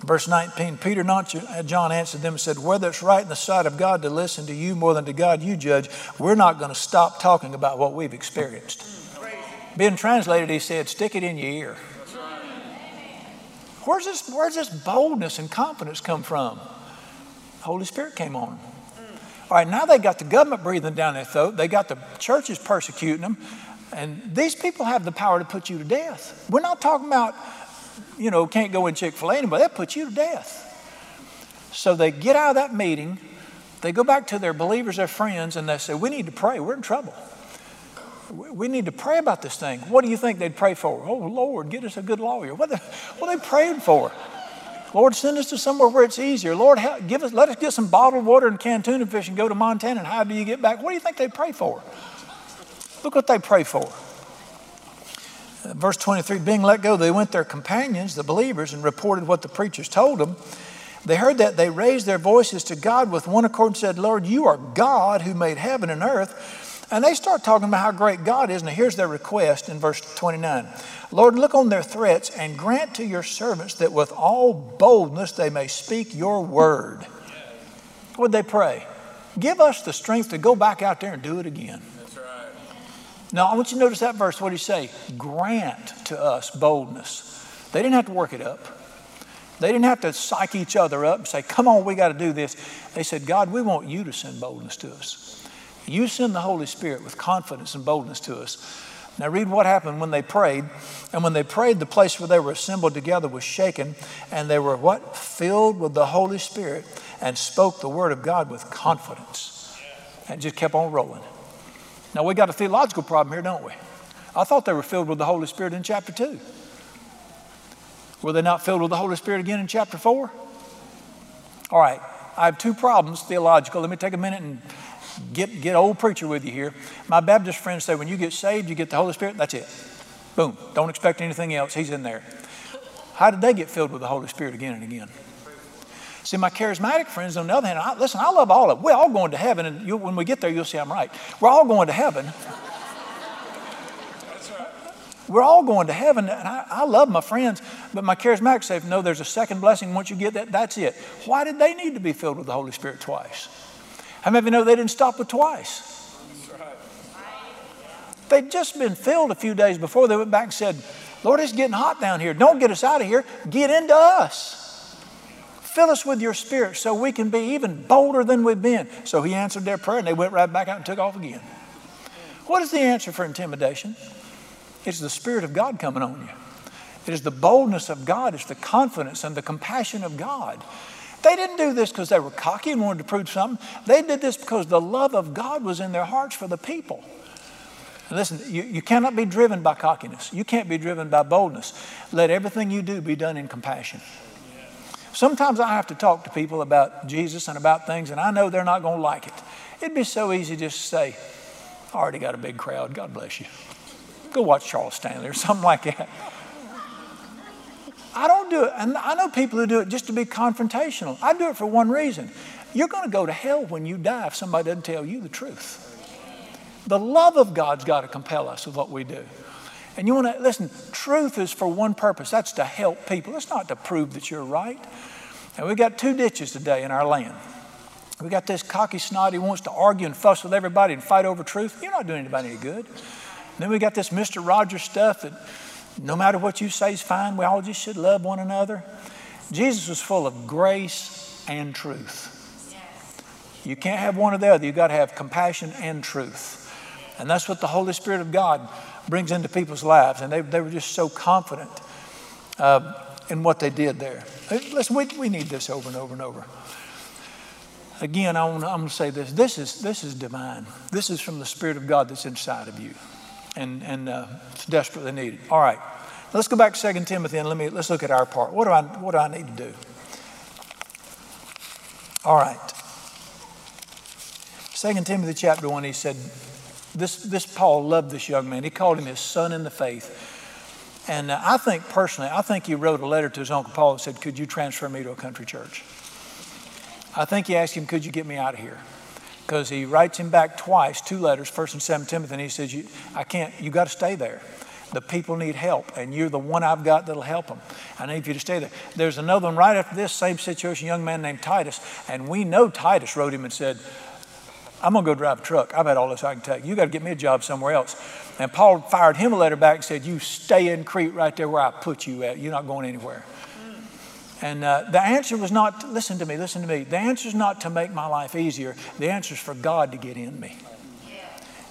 Verse 19, Peter, not uh, John answered them and said, Whether it's right in the sight of God to listen to you more than to God you judge, we're not going to stop talking about what we've experienced. Being translated, he said, stick it in your ear. Where's this, where's this boldness and confidence come from? Holy Spirit came on. All right, now they got the government breathing down their throat. They got the churches persecuting them. And these people have the power to put you to death. We're not talking about, you know, can't go in Chick fil A anymore. They'll put you to death. So they get out of that meeting, they go back to their believers, their friends, and they say, We need to pray. We're in trouble we need to pray about this thing. What do you think they'd pray for? Oh, Lord, get us a good lawyer. What, the, what they praying for? Lord, send us to somewhere where it's easier. Lord, give us, let us get some bottled water and canned tuna fish and go to Montana. And how do you get back? What do you think they pray for? Look what they pray for. Uh, verse 23 being let go, they went their companions, the believers, and reported what the preachers told them. They heard that they raised their voices to God with one accord and said, Lord, you are God who made heaven and earth. And they start talking about how great God is. Now, here's their request in verse 29 Lord, look on their threats and grant to your servants that with all boldness they may speak your word. Would they pray? Give us the strength to go back out there and do it again. That's right. Now, I want you to notice that verse. What do you say? Grant to us boldness. They didn't have to work it up. They didn't have to psych each other up and say, Come on, we got to do this. They said, God, we want you to send boldness to us. You send the Holy Spirit with confidence and boldness to us. Now, read what happened when they prayed. And when they prayed, the place where they were assembled together was shaken, and they were what? Filled with the Holy Spirit and spoke the word of God with confidence. And just kept on rolling. Now, we got a theological problem here, don't we? I thought they were filled with the Holy Spirit in chapter 2. Were they not filled with the Holy Spirit again in chapter 4? All right, I have two problems theological. Let me take a minute and get, get old preacher with you here. My Baptist friends say when you get saved, you get the Holy Spirit, that's it. Boom. Don't expect anything else. He's in there. How did they get filled with the Holy Spirit again and again? See, my charismatic friends, on the other hand, I, listen, I love all of it. We're all going to heaven, and you, when we get there, you'll see I'm right. We're all going to heaven. We're all going to heaven, and I, I, love my friends, but my charismatic say, no, there's a second blessing. Once you get that, that's it. Why did they need to be filled with the Holy Spirit twice? How many of you know they didn't stop with twice? They'd just been filled a few days before they went back and said, Lord, it's getting hot down here. Don't get us out of here. Get into us. Fill us with your spirit so we can be even bolder than we've been. So he answered their prayer and they went right back out and took off again. What is the answer for intimidation? It's the Spirit of God coming on you. It is the boldness of God, it's the confidence and the compassion of God. They didn't do this because they were cocky and wanted to prove something. They did this because the love of God was in their hearts for the people. listen, you, you cannot be driven by cockiness. You can't be driven by boldness. Let everything you do be done in compassion. Sometimes I have to talk to people about Jesus and about things, and I know they're not going to like it. It'd be so easy just to say, I already got a big crowd. God bless you. Go watch Charles Stanley or something like that. I don't do it. And I know people who do it just to be confrontational. I do it for one reason. You're going to go to hell when you die if somebody doesn't tell you the truth. The love of God's got to compel us with what we do. And you want to listen, truth is for one purpose that's to help people, it's not to prove that you're right. And we got two ditches today in our land. We got this cocky snot who wants to argue and fuss with everybody and fight over truth. You're not doing anybody any good. And then we got this Mr. Rogers stuff that no matter what you say is fine. We all just should love one another. Jesus was full of grace and truth. You can't have one or the other. You've got to have compassion and truth. And that's what the Holy Spirit of God brings into people's lives. And they, they were just so confident uh, in what they did there. Listen, we, we need this over and over and over. Again, I want, I'm going to say this. This is, this is divine. This is from the Spirit of God that's inside of you and, and uh, it's desperately needed. All right, let's go back to 2 Timothy and let me, let's look at our part. What do, I, what do I need to do? All right. 2 Timothy chapter 1, he said, this, this Paul loved this young man. He called him his son in the faith. And uh, I think personally, I think he wrote a letter to his uncle Paul and said, Could you transfer me to a country church? I think he asked him, Could you get me out of here? Because he writes him back twice, two letters, first and seventh Timothy, and he says, you, I can't, you got to stay there. The people need help, and you're the one I've got that'll help them. I need you to stay there. There's another one right after this, same situation, young man named Titus, and we know Titus wrote him and said, I'm going to go drive a truck. I've had all this I can take. You got to get me a job somewhere else. And Paul fired him a letter back and said, You stay in Crete right there where I put you at. You're not going anywhere. And uh, the answer was not, listen to me, listen to me. The answer is not to make my life easier. The answer is for God to get in me.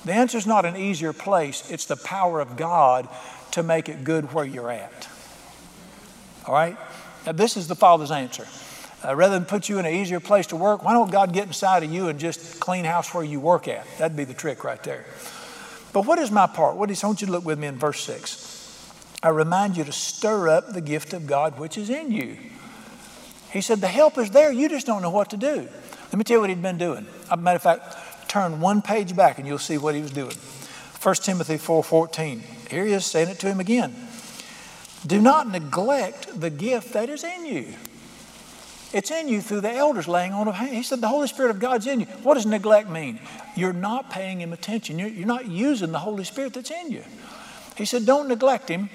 The answer is not an easier place, it's the power of God to make it good where you're at. All right? Now, this is the Father's answer. Uh, rather than put you in an easier place to work, why don't God get inside of you and just clean house where you work at? That'd be the trick right there. But what is my part? What is, I want you to look with me in verse 6. I remind you to stir up the gift of God which is in you He said, The help is there, you just don't know what to do. Let me tell you what he'd been doing. A matter of fact, turn one page back and you'll see what he was doing. 1 Timothy 4:14. Here he is saying it to him again. Do not neglect the gift that is in you. It's in you through the elders laying on of hands. He said the Holy Spirit of God's in you. What does neglect mean? You're not paying him attention. You're, you're not using the Holy Spirit that's in you. He said, don't neglect him.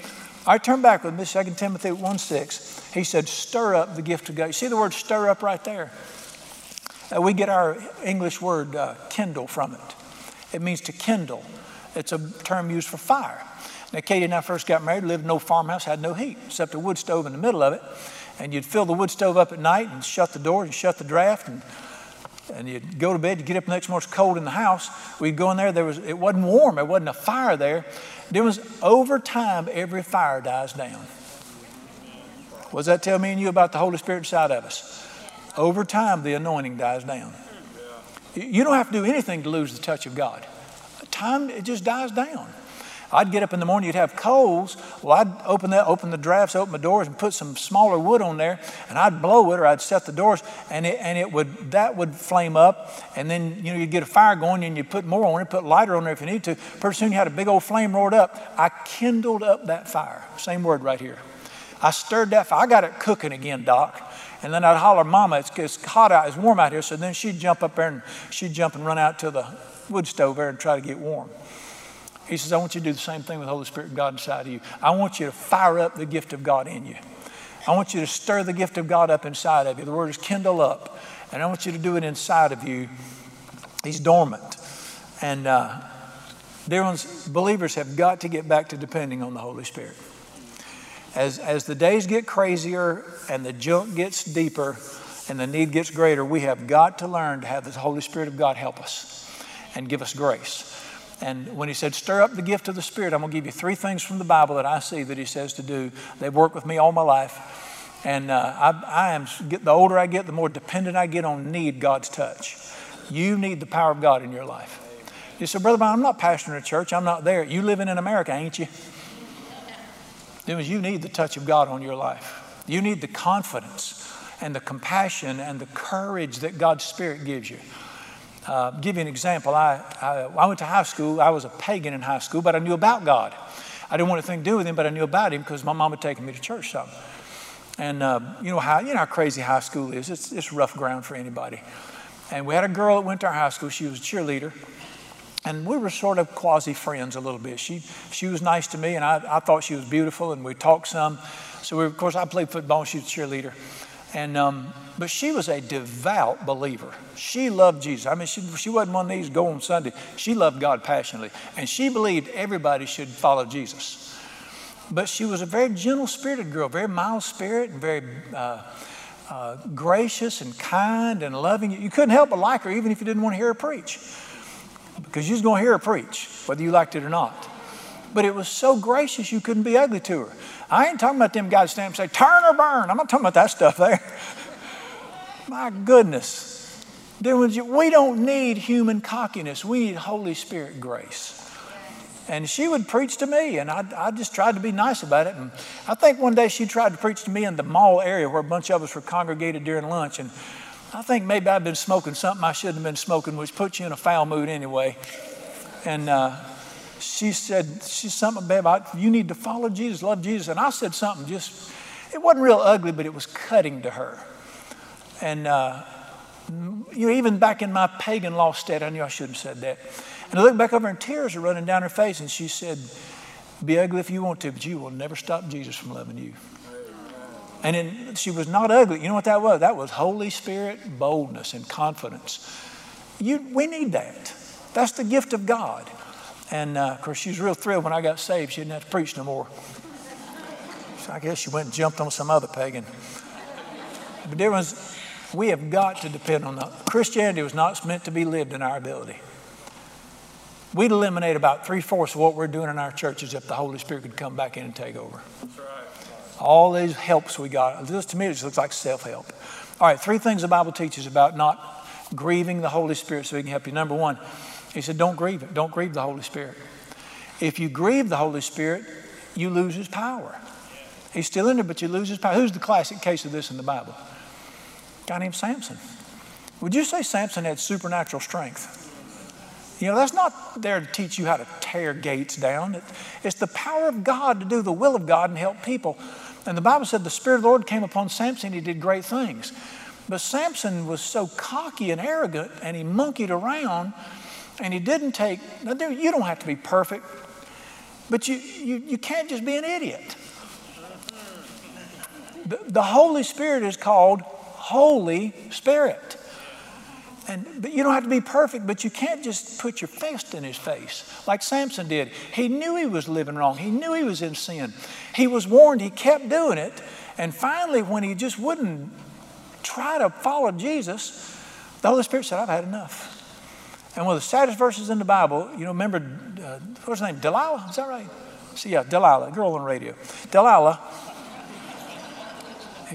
I turn back with me, 2 Timothy 1 6. He said, stir up the gift of God. You see the word stir up right there? Uh, we get our English word uh, kindle from it. It means to kindle. It's a term used for fire. Now, Katie and I first got married, lived in no farmhouse, had no heat, except a wood stove in the middle of it. And you'd fill the wood stove up at night and shut the door and shut the draft and and you'd go to bed, You'd get up the next morning, it's cold in the house. We'd go in there, there was it wasn't warm, there wasn't a fire there. There was over time every fire dies down. What does that tell me and you about the Holy Spirit inside of us? Over time the anointing dies down. You don't have to do anything to lose the touch of God. Time it just dies down. I'd get up in the morning, you'd have coals. Well, I'd open that, open the drafts, open the doors, and put some smaller wood on there, and I'd blow it or I'd set the doors, and it, and it would that would flame up, and then you know you'd get a fire going, and you'd put more on it, put lighter on there if you need to. Pretty soon you had a big old flame roared up. I kindled up that fire. Same word right here. I stirred that fire. I got it cooking again, Doc. And then I'd holler, Mama, it's, it's hot out, it's warm out here. So then she'd jump up there and she'd jump and run out to the wood stove there and try to get warm. He says, I want you to do the same thing with the Holy Spirit and God inside of you. I want you to fire up the gift of God in you. I want you to stir the gift of God up inside of you. The word is kindle up. And I want you to do it inside of you. He's dormant. And uh, dear ones, believers have got to get back to depending on the Holy Spirit. As, as the days get crazier and the junk gets deeper and the need gets greater, we have got to learn to have the Holy Spirit of God help us and give us grace. And when he said, stir up the gift of the Spirit, I'm going to give you three things from the Bible that I see that he says to do. They've worked with me all my life. And uh, I, I am, the older I get, the more dependent I get on need God's touch. You need the power of God in your life. You say, Brother Brown, I'm not pastoring a church. I'm not there. You living in America, ain't you? Means you need the touch of God on your life. You need the confidence and the compassion and the courage that God's Spirit gives you. Uh, give you an example. I, I, I, went to high school. I was a pagan in high school, but I knew about God. I didn't want anything to do with him, but I knew about him because my mom had taken me to church some. And uh, you know how you know how crazy high school is. It's, it's rough ground for anybody. And we had a girl that went to our high school. She was a cheerleader, and we were sort of quasi friends a little bit. She she was nice to me, and I, I thought she was beautiful, and we talked some. So we, of course I played football. She was a cheerleader, and um, but she was a devout believer. She loved Jesus. I mean, she, she wasn't one of these go on Sunday. She loved God passionately. And she believed everybody should follow Jesus. But she was a very gentle spirited girl, very mild spirit, and very uh, uh, gracious and kind and loving. You couldn't help but like her, even if you didn't want to hear her preach, because you was going to hear her preach, whether you liked it or not. But it was so gracious you couldn't be ugly to her. I ain't talking about them guys stand and say, turn or burn. I'm not talking about that stuff there. [LAUGHS] My goodness. We don't need human cockiness. We need Holy Spirit grace. And she would preach to me, and I, I just tried to be nice about it. And I think one day she tried to preach to me in the mall area where a bunch of us were congregated during lunch. And I think maybe I'd been smoking something I shouldn't have been smoking, which puts you in a foul mood anyway. And uh, she said, she's something about you need to follow Jesus, love Jesus. And I said something just, it wasn't real ugly, but it was cutting to her. And uh, you know, even back in my pagan lost state, I knew I shouldn't have said that. And I looked back over and tears are running down her face, and she said, Be ugly if you want to, but you will never stop Jesus from loving you. And then she was not ugly. You know what that was? That was Holy Spirit boldness and confidence. You, we need that. That's the gift of God. And uh, of course, she was real thrilled when I got saved. She didn't have to preach no more. So I guess she went and jumped on some other pagan. But there was we have got to depend on that. Christianity was not meant to be lived in our ability. We'd eliminate about three fourths of what we're doing in our churches if the Holy Spirit could come back in and take over. Right. All these helps we got, this to me, just looks like self help. All right, three things the Bible teaches about not grieving the Holy Spirit so He can help you. Number one, He said, don't grieve it. Don't grieve the Holy Spirit. If you grieve the Holy Spirit, you lose His power. He's still in there, but you lose His power. Who's the classic case of this in the Bible? A guy named Samson. Would you say Samson had supernatural strength? You know, that's not there to teach you how to tear gates down. It's the power of God to do the will of God and help people. And the Bible said the Spirit of the Lord came upon Samson, and he did great things. But Samson was so cocky and arrogant, and he monkeyed around, and he didn't take, now you don't have to be perfect, but you, you, you can't just be an idiot. The, the Holy Spirit is called Holy Spirit. And, but you don't have to be perfect, but you can't just put your fist in his face like Samson did. He knew he was living wrong. He knew he was in sin. He was warned. He kept doing it. And finally, when he just wouldn't try to follow Jesus, the Holy Spirit said, I've had enough. And one of the saddest verses in the Bible, you know, remember, uh, what's her name? Delilah? Is that right? See, yeah, Delilah, girl on radio. Delilah,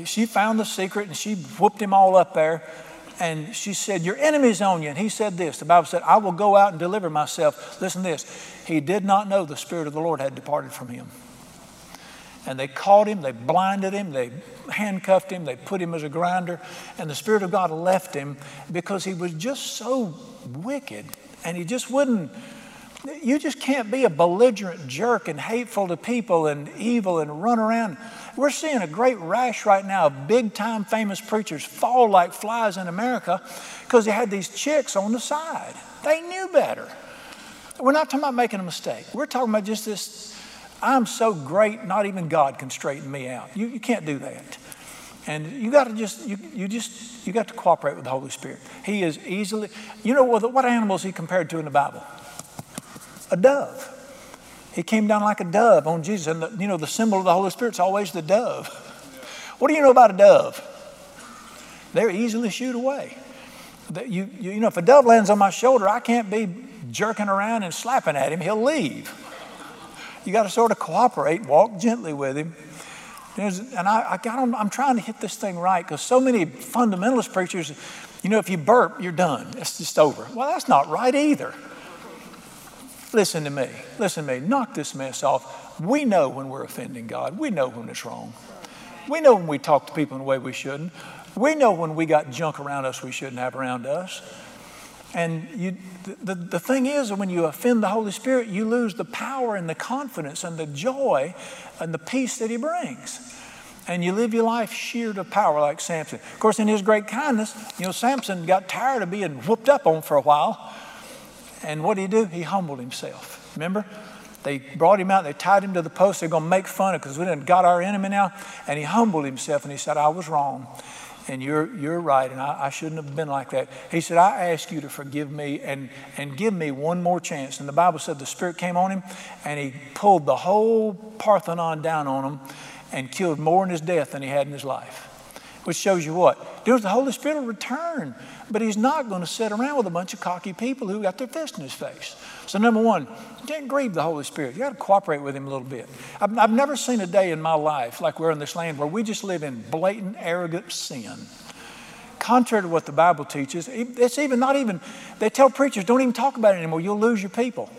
she found the secret and she whooped him all up there and she said, Your enemy's on you. And he said this the Bible said, I will go out and deliver myself. Listen to this. He did not know the Spirit of the Lord had departed from him. And they caught him, they blinded him, they handcuffed him, they put him as a grinder, and the Spirit of God left him because he was just so wicked and he just wouldn't. You just can't be a belligerent jerk and hateful to people and evil and run around. We're seeing a great rash right now of big time famous preachers fall like flies in America because they had these chicks on the side. They knew better. We're not talking about making a mistake. We're talking about just this I'm so great, not even God can straighten me out. You, you can't do that. And you got to just, you, you just, you got to cooperate with the Holy Spirit. He is easily, you know what, what animal is he compared to in the Bible? A dove. He came down like a dove on Jesus. And, the, you know, the symbol of the Holy Spirit is always the dove. What do you know about a dove? They're easily shooed away. You, you know, if a dove lands on my shoulder, I can't be jerking around and slapping at him. He'll leave. You got to sort of cooperate, walk gently with him. There's, and I, I got I'm trying to hit this thing right because so many fundamentalist preachers, you know, if you burp, you're done. It's just over. Well, that's not right either. Listen to me. Listen to me. Knock this mess off. We know when we're offending God. We know when it's wrong. We know when we talk to people in a way we shouldn't. We know when we got junk around us we shouldn't have around us. And you, the, the thing is, when you offend the Holy Spirit, you lose the power and the confidence and the joy and the peace that He brings. And you live your life sheared of power like Samson. Of course, in his great kindness, you know, Samson got tired of being whooped up on for a while. And what did he do? He humbled himself. Remember? They brought him out, they tied him to the post. They're going to make fun of because we didn't got our enemy now. And he humbled himself and he said, I was wrong. And you're, you're right, and I, I shouldn't have been like that. He said, I ask you to forgive me and, and give me one more chance. And the Bible said the Spirit came on him and he pulled the whole Parthenon down on him and killed more in his death than he had in his life. Which shows you what? The Holy Spirit will return but he's not going to sit around with a bunch of cocky people who got their fist in his face. So, number one, you can't grieve the Holy Spirit. You got to cooperate with him a little bit. I've, I've never seen a day in my life like we're in this land where we just live in blatant, arrogant sin. Contrary to what the Bible teaches, it's even not even, they tell preachers, don't even talk about it anymore. You'll lose your people.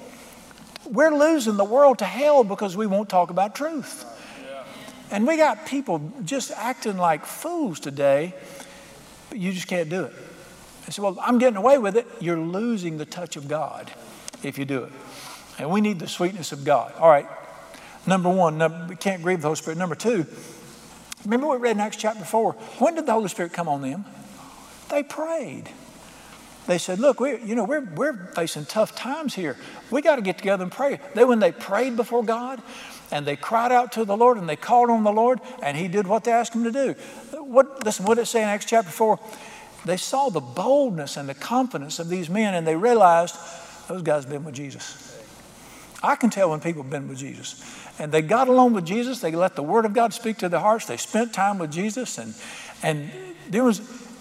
We're losing the world to hell because we won't talk about truth. And we got people just acting like fools today, but you just can't do it. I said, Well, I'm getting away with it. You're losing the touch of God if you do it. And we need the sweetness of God. All right. Number one, number, we can't grieve the Holy Spirit. Number two, remember what we read in Acts chapter 4? When did the Holy Spirit come on them? They prayed. They said, Look, we, you know, we're, we're facing tough times here. We got to get together and pray. They, when they prayed before God, and they cried out to the Lord and they called on the Lord, and He did what they asked Him to do. What, listen, what did it say in Acts chapter 4? they saw the boldness and the confidence of these men and they realized those guys have been with Jesus. I can tell when people have been with Jesus. And they got along with Jesus, they let the Word of God speak to their hearts, they spent time with Jesus, and, and there was,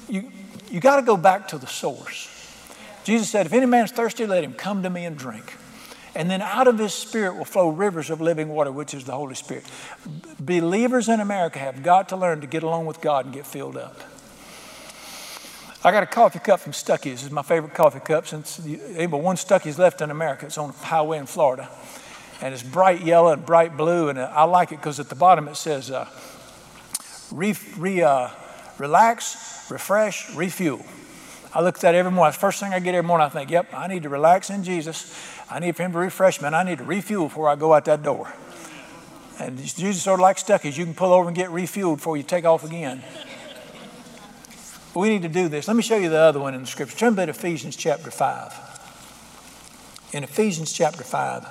you, you got to go back to the source. Jesus said, If any man's thirsty, let him come to me and drink. And then out of his spirit will flow rivers of living water, which is the Holy Spirit. Believers in America have got to learn to get along with God and get filled up. I got a coffee cup from Stuckey's. It's my favorite coffee cup since but one Stuckey's left in America. It's on a highway in Florida. And it's bright yellow and bright blue. And I like it because at the bottom it says, uh, re, re, uh, relax, refresh, refuel. I look at that every morning. first thing I get every morning. I think, yep, I need to relax in Jesus. I need for Him to refresh me, and I need to refuel before I go out that door. And Jesus sort of like Stuckey's. You can pull over and get refueled before you take off again. We need to do this. Let me show you the other one in the scripture. Turn to Ephesians chapter 5. In Ephesians chapter 5,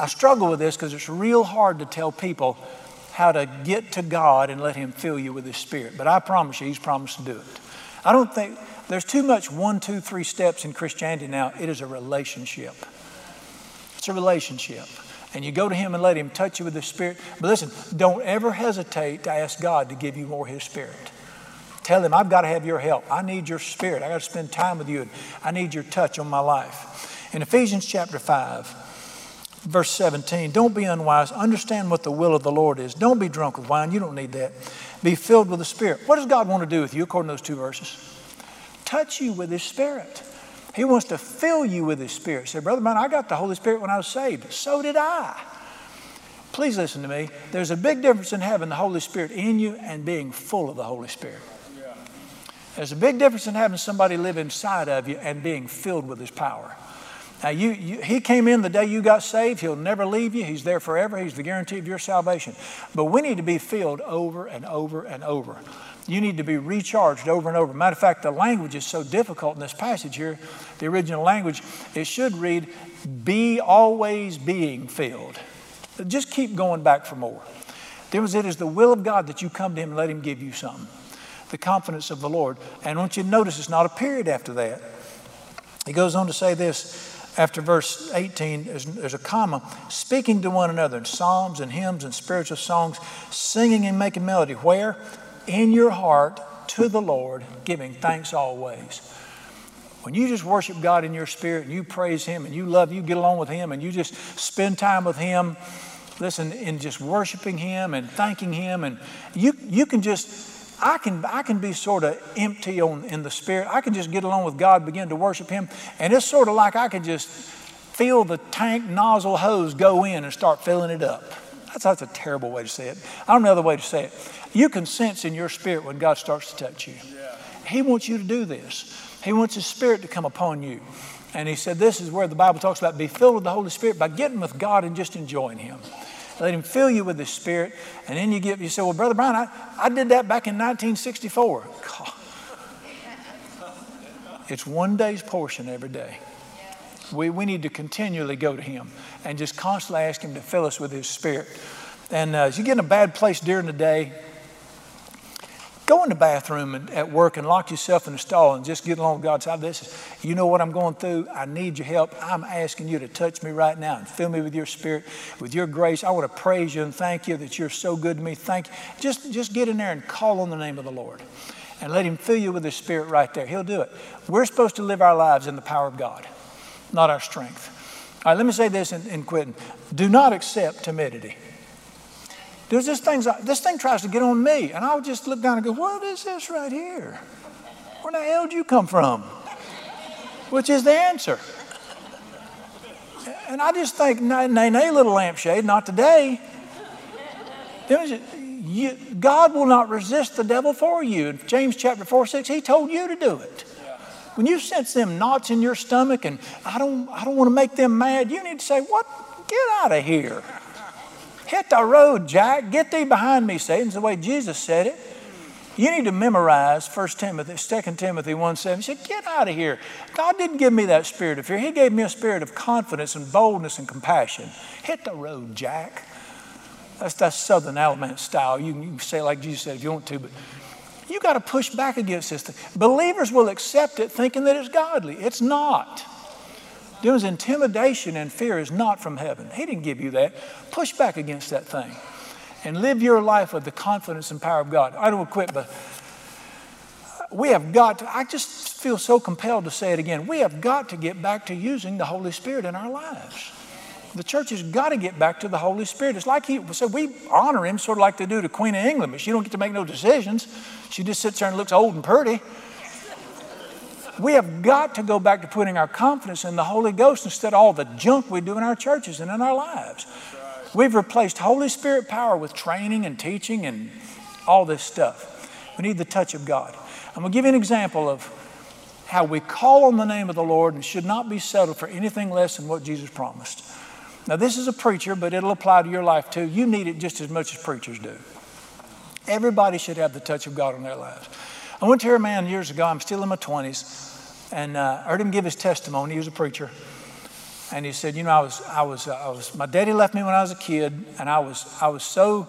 I struggle with this because it's real hard to tell people how to get to God and let Him fill you with His Spirit. But I promise you, He's promised to do it. I don't think there's too much one, two, three steps in Christianity now. It is a relationship. It's a relationship. And you go to Him and let Him touch you with the Spirit. But listen, don't ever hesitate to ask God to give you more His Spirit. Tell Him, I've got to have your help. I need your Spirit. I got to spend time with you. I need your touch on my life. In Ephesians chapter 5, verse 17, don't be unwise. Understand what the will of the Lord is. Don't be drunk with wine. You don't need that. Be filled with the Spirit. What does God want to do with you according to those two verses? Touch you with His Spirit. He wants to fill you with His Spirit. Say, Brother man, I got the Holy Spirit when I was saved. So did I. Please listen to me. There's a big difference in having the Holy Spirit in you and being full of the Holy Spirit. There's a big difference in having somebody live inside of you and being filled with His power. Now, you, you, He came in the day you got saved. He'll never leave you. He's there forever. He's the guarantee of your salvation. But we need to be filled over and over and over. You need to be recharged over and over. Matter of fact, the language is so difficult in this passage here. The original language, it should read, be always being filled. Just keep going back for more. Was it is the will of God that you come to Him and let Him give you something. The confidence of the Lord. And I want you to notice it's not a period after that. He goes on to say this after verse 18, there's, there's, a comma, speaking to one another in psalms and hymns and spiritual songs, singing and making melody. Where? in your heart to the Lord, giving thanks always. When you just worship God in your spirit and you praise Him and you love, you get along with Him and you just spend time with Him, listen, in just worshiping Him and thanking Him, and you, you can just, I can, I can be sort of empty on, in the spirit. I can just get along with God, begin to worship Him, and it's sort of like I can just feel the tank nozzle hose go in and start filling it up. That's, that's a terrible way to say it. I don't know another way to say it. You can sense in your spirit when God starts to touch you. He wants you to do this. He wants His Spirit to come upon you. And He said, This is where the Bible talks about be filled with the Holy Spirit by getting with God and just enjoying Him. Let Him fill you with His Spirit. And then you get, you say, Well, Brother Brian, I, I did that back in 1964. God. It's one day's portion every day. We, we need to continually go to Him and just constantly ask Him to fill us with His Spirit. And uh, as you get in a bad place during the day, go in the bathroom and, at work and lock yourself in the stall and just get along with God's side. This is, you know what I'm going through. I need your help. I'm asking you to touch me right now and fill me with your Spirit, with your grace. I want to praise you and thank you that you're so good to me. Thank you. Just, just get in there and call on the name of the Lord and let Him fill you with His Spirit right there. He'll do it. We're supposed to live our lives in the power of God not our strength. All right, let me say this in, in quitting. Do not accept timidity. There's this thing, this thing tries to get on me, and I'll just look down and go, What is this right here? Where the hell did you come from? Which is the answer. And I just think, nay, nay, little lampshade, not today. God will not resist the devil for you. James chapter 4, 6, he told you to do it. When you sense them knots in your stomach and I don't, I don't want to make them mad, you need to say, What? Get out of here. Hit the road, Jack. Get thee behind me, Satan's the way Jesus said it. You need to memorize 1 Timothy, 2 Timothy 1 7. He said, Get out of here. God didn't give me that spirit of fear. He gave me a spirit of confidence and boldness and compassion. Hit the road, Jack. That's that Southern Alabama style. You can, you can say like Jesus said if you want to, but you got to push back against this thing. Believers will accept it thinking that it's godly. It's not. There's intimidation and fear is not from heaven. He didn't give you that. Push back against that thing and live your life with the confidence and power of God. I don't quit, but we have got to, I just feel so compelled to say it again. We have got to get back to using the Holy Spirit in our lives. The church has got to get back to the Holy Spirit. It's like he said, we honor him sort of like they do to Queen of England, but she don't get to make no decisions. She just sits there and looks old and pretty. We have got to go back to putting our confidence in the Holy Ghost instead of all the junk we do in our churches and in our lives. We've replaced Holy Spirit power with training and teaching and all this stuff. We need the touch of God. I'm going to give you an example of how we call on the name of the Lord and should not be settled for anything less than what Jesus promised. Now, this is a preacher, but it'll apply to your life too. You need it just as much as preachers do. Everybody should have the touch of God in their lives. I went to hear a man years ago, I'm still in my 20s, and uh, heard him give his testimony. He was a preacher. And he said, You know, I was, I was, uh, I was, my daddy left me when I was a kid, and I was, I was so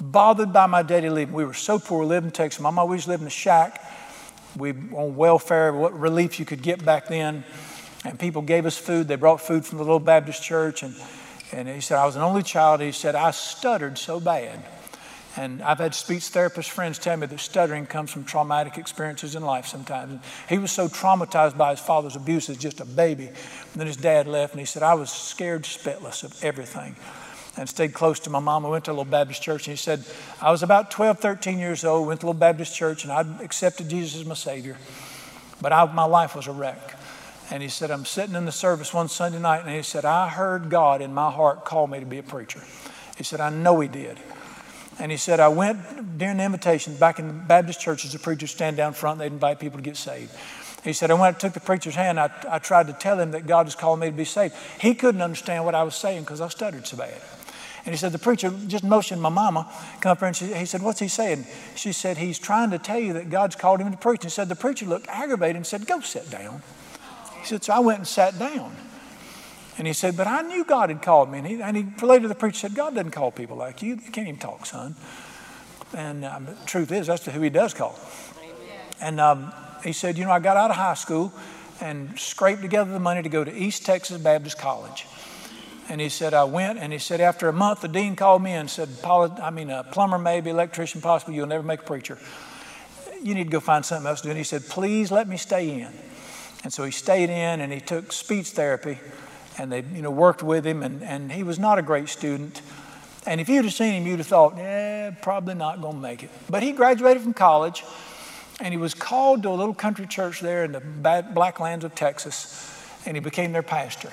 bothered by my daddy leaving. We were so poor, living in Texas. My used to in a shack. We on welfare, what relief you could get back then. And people gave us food. They brought food from the little Baptist church. And, and he said, I was an only child. He said, I stuttered so bad. And I've had speech therapist friends tell me that stuttering comes from traumatic experiences in life sometimes. And he was so traumatized by his father's abuse as just a baby. And then his dad left, and he said, I was scared spitless of everything and stayed close to my mom. I went to a little Baptist church, and he said, I was about 12, 13 years old, went to a little Baptist church, and I accepted Jesus as my Savior. But I, my life was a wreck. And he said, I'm sitting in the service one Sunday night, and he said, I heard God in my heart call me to be a preacher. He said, I know He did. And he said, I went during the invitation back in the Baptist churches, the preachers stand down front, they'd invite people to get saved. He said, I went and took the preacher's hand. I, I tried to tell him that God has called me to be saved. He couldn't understand what I was saying because I stuttered so bad. And he said, The preacher just motioned my mama come up here and she, he said, What's he saying? She said, He's trying to tell you that God's called him to preach. And he said, The preacher looked aggravated and said, Go sit down. He said, So I went and sat down. And he said, But I knew God had called me. And, he, and he, later the preacher said, God doesn't call people like you. You can't even talk, son. And um, the truth is, that's who he does call. And um, he said, You know, I got out of high school and scraped together the money to go to East Texas Baptist College. And he said, I went, and he said, after a month, the dean called me and said, I mean, a plumber, maybe, electrician, possibly, you'll never make a preacher. You need to go find something else to do. And he said, please let me stay in. And so he stayed in and he took speech therapy and they you know, worked with him, and, and he was not a great student. And if you'd have seen him, you'd have thought, yeah, probably not going to make it. But he graduated from college, and he was called to a little country church there in the black lands of Texas, and he became their pastor.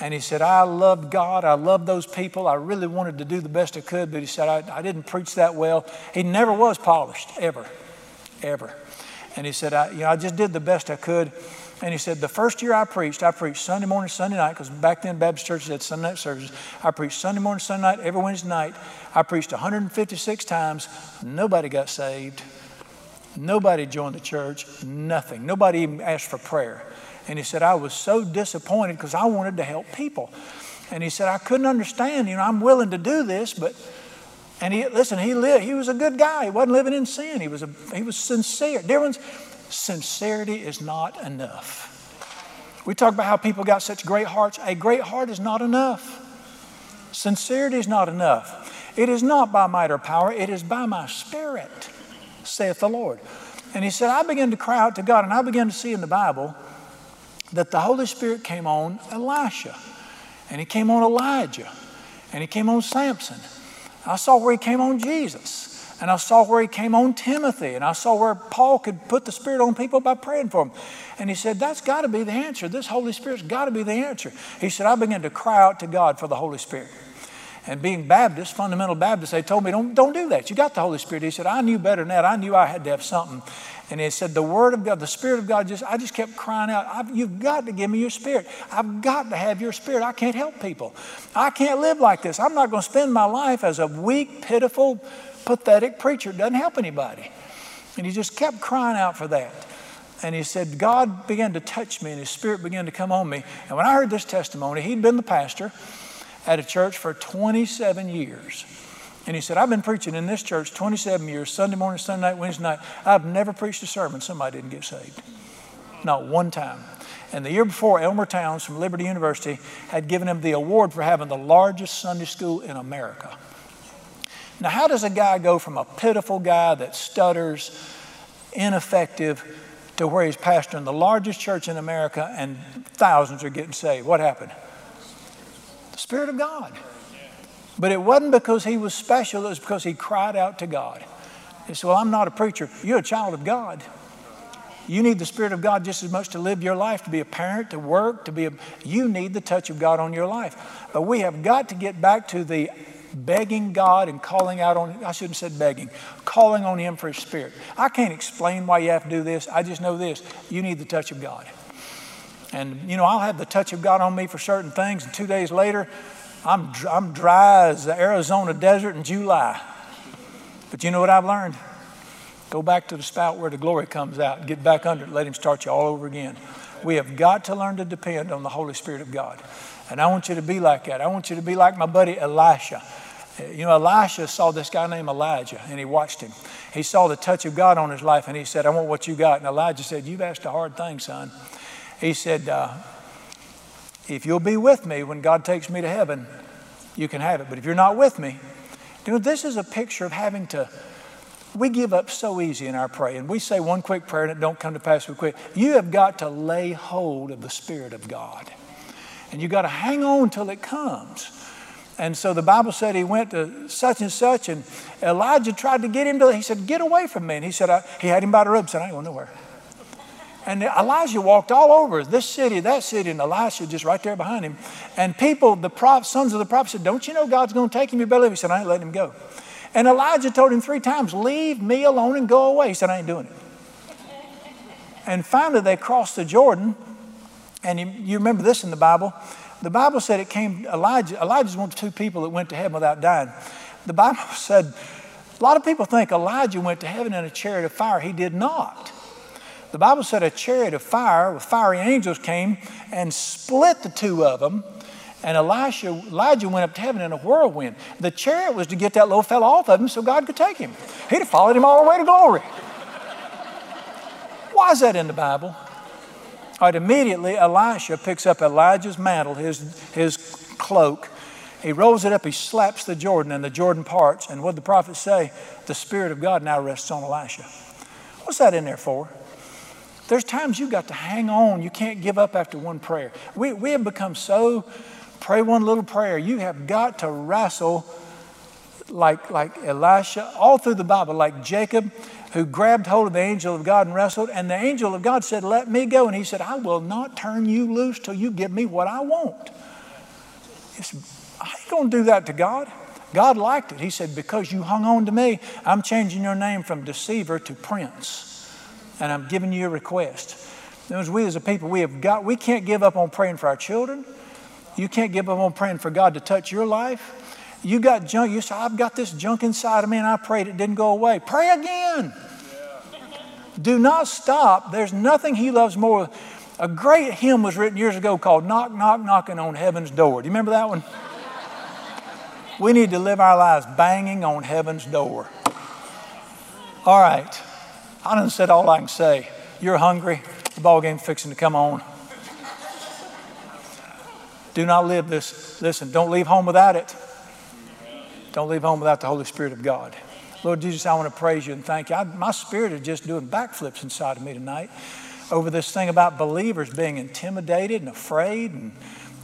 And he said, I loved God. I loved those people. I really wanted to do the best I could, but he said, I, I didn't preach that well. He never was polished, ever, ever. And he said, I, you know, I just did the best I could. And he said, The first year I preached, I preached Sunday morning, Sunday night, because back then Baptist churches had Sunday night services. I preached Sunday morning, Sunday night, every Wednesday night. I preached 156 times. Nobody got saved. Nobody joined the church. Nothing. Nobody even asked for prayer. And he said, I was so disappointed because I wanted to help people. And he said, I couldn't understand. You know, I'm willing to do this, but and he listen, he lived, he was a good guy. He wasn't living in sin. He was a, he was sincere. Dear ones, sincerity is not enough. We talk about how people got such great hearts. A great heart is not enough. Sincerity is not enough. It is not by might or power, it is by my spirit, saith the Lord. And he said, I began to cry out to God, and I began to see in the Bible that the Holy Spirit came on Elisha, and he came on Elijah, and he came on Samson. I saw where he came on Jesus. And I saw where he came on Timothy, and I saw where Paul could put the Spirit on people by praying for them. And he said, That's got to be the answer. This Holy Spirit's got to be the answer. He said, I began to cry out to God for the Holy Spirit. And being Baptist, fundamental Baptist, they told me, don't, don't do that. You got the Holy Spirit. He said, I knew better than that. I knew I had to have something. And he said, the Word of God, the Spirit of God, just I just kept crying out, You've got to give me your Spirit. I've got to have your Spirit. I can't help people. I can't live like this. I'm not going to spend my life as a weak, pitiful, pathetic preacher. It doesn't help anybody. And he just kept crying out for that. And he said, God began to touch me and his spirit began to come on me. And when I heard this testimony, he'd been the pastor at a church for 27 years. And he said, I've been preaching in this church 27 years, Sunday morning, Sunday night, Wednesday night. I've never preached a sermon somebody didn't get saved. Not one time. And the year before, Elmer Towns from Liberty University had given him the award for having the largest Sunday school in America. Now, how does a guy go from a pitiful guy that stutters, ineffective, to where he's pastoring the largest church in America and thousands are getting saved? What happened? The Spirit of God. But it wasn't because he was special, it was because he cried out to God. He said, Well, I'm not a preacher. You're a child of God. You need the Spirit of God just as much to live your life, to be a parent, to work, to be a. You need the touch of God on your life. But we have got to get back to the begging God and calling out on, I shouldn't have said begging, calling on Him for His Spirit. I can't explain why you have to do this. I just know this you need the touch of God. And, you know, I'll have the touch of God on me for certain things, and two days later, I'm, I'm dry as the Arizona desert in July. But you know what I've learned? Go back to the spout where the glory comes out. Get back under it. Let Him start you all over again. We have got to learn to depend on the Holy Spirit of God. And I want you to be like that. I want you to be like my buddy Elisha. You know, Elisha saw this guy named Elijah and he watched him. He saw the touch of God on his life and he said, I want what you got. And Elijah said, You've asked a hard thing, son. He said, uh, If you'll be with me when God takes me to heaven, you can have it. But if you're not with me, you know, this is a picture of having to we give up so easy in our praying. We say one quick prayer and it don't come to pass so quick. You have got to lay hold of the Spirit of God. And you got to hang on till it comes. And so the Bible said he went to such and such, and Elijah tried to get him to, he said, Get away from me. And he said, I, He had him by the robe, and said, I ain't going nowhere. And Elijah walked all over this city, that city, and Elisha just right there behind him. And people, the sons of the prophets said, Don't you know God's going to take him? You leave. He said, I ain't letting him go. And Elijah told him three times, Leave me alone and go away. He said, I ain't doing it. And finally, they crossed the Jordan. And you, you remember this in the Bible. The Bible said it came, Elijah, Elijah's one of two people that went to heaven without dying. The Bible [LAUGHS] said, a lot of people think Elijah went to heaven in a chariot of fire. He did not. The Bible said a chariot of fire with fiery angels came and split the two of them and Elisha, Elijah went up to heaven in a whirlwind. The chariot was to get that little fellow off of him so God could take him. He'd have followed him all the way to glory. [LAUGHS] Why is that in the Bible? All right, immediately Elisha picks up Elijah's mantle, his, his cloak. He rolls it up, he slaps the Jordan, and the Jordan parts. And what did the prophet say? The Spirit of God now rests on Elisha. What's that in there for? There's times you've got to hang on. You can't give up after one prayer. We, we have become so Pray one little prayer. You have got to wrestle like, like Elisha, all through the Bible, like Jacob, who grabbed hold of the angel of God and wrestled. And the angel of God said, Let me go. And he said, I will not turn you loose till you give me what I want. It's, I ain't going to do that to God. God liked it. He said, Because you hung on to me, I'm changing your name from deceiver to prince. And I'm giving you a request. As we as a people, we have got, we can't give up on praying for our children. You can't give up on praying for God to touch your life. You got junk. You say, I've got this junk inside of me and I prayed it didn't go away. Pray again. Do not stop. There's nothing He loves more. A great hymn was written years ago called Knock, Knock, Knocking on Heaven's Door. Do you remember that one? we need to live our lives banging on heaven's door. All right. I done said all I can say. You're hungry. The ball game's fixing to come on. Do not live this. Listen, don't leave home without it. Don't leave home without the Holy Spirit of God. Lord Jesus, I want to praise you and thank you. I, my spirit is just doing backflips inside of me tonight over this thing about believers being intimidated and afraid and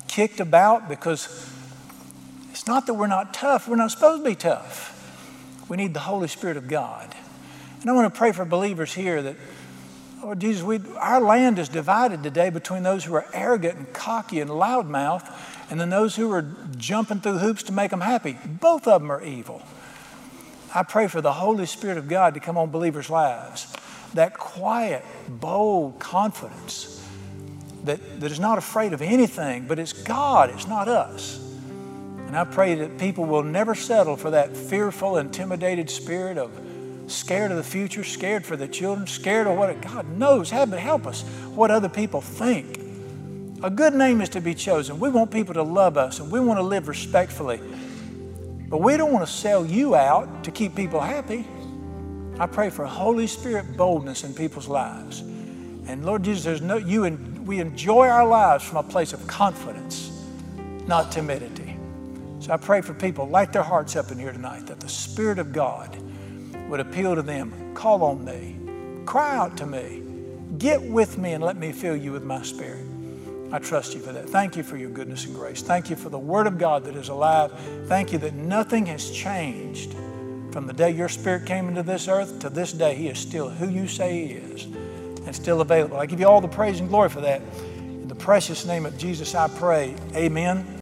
kicked about because it's not that we're not tough. We're not supposed to be tough. We need the Holy Spirit of God. And I want to pray for believers here that Lord Jesus, we, our land is divided today between those who are arrogant and cocky and loudmouth and then those who are jumping through hoops to make them happy. Both of them are evil. I pray for the Holy Spirit of God to come on believers' lives. That quiet, bold confidence that, that is not afraid of anything, but it's God, it's not us. And I pray that people will never settle for that fearful, intimidated spirit of scared of the future, scared for the children, scared of what God knows. Heaven help us what other people think. A good name is to be chosen. We want people to love us and we want to live respectfully. But we don't want to sell you out to keep people happy. I pray for Holy Spirit boldness in people's lives. And Lord Jesus, there's no you and we enjoy our lives from a place of confidence, not timidity. So I pray for people, light their hearts up in here tonight, that the Spirit of God would appeal to them call on me, cry out to me, get with me and let me fill you with my spirit. I trust you for that. Thank you for your goodness and grace. Thank you for the Word of God that is alive. Thank you that nothing has changed from the day your Spirit came into this earth to this day. He is still who you say He is and still available. I give you all the praise and glory for that. In the precious name of Jesus, I pray. Amen.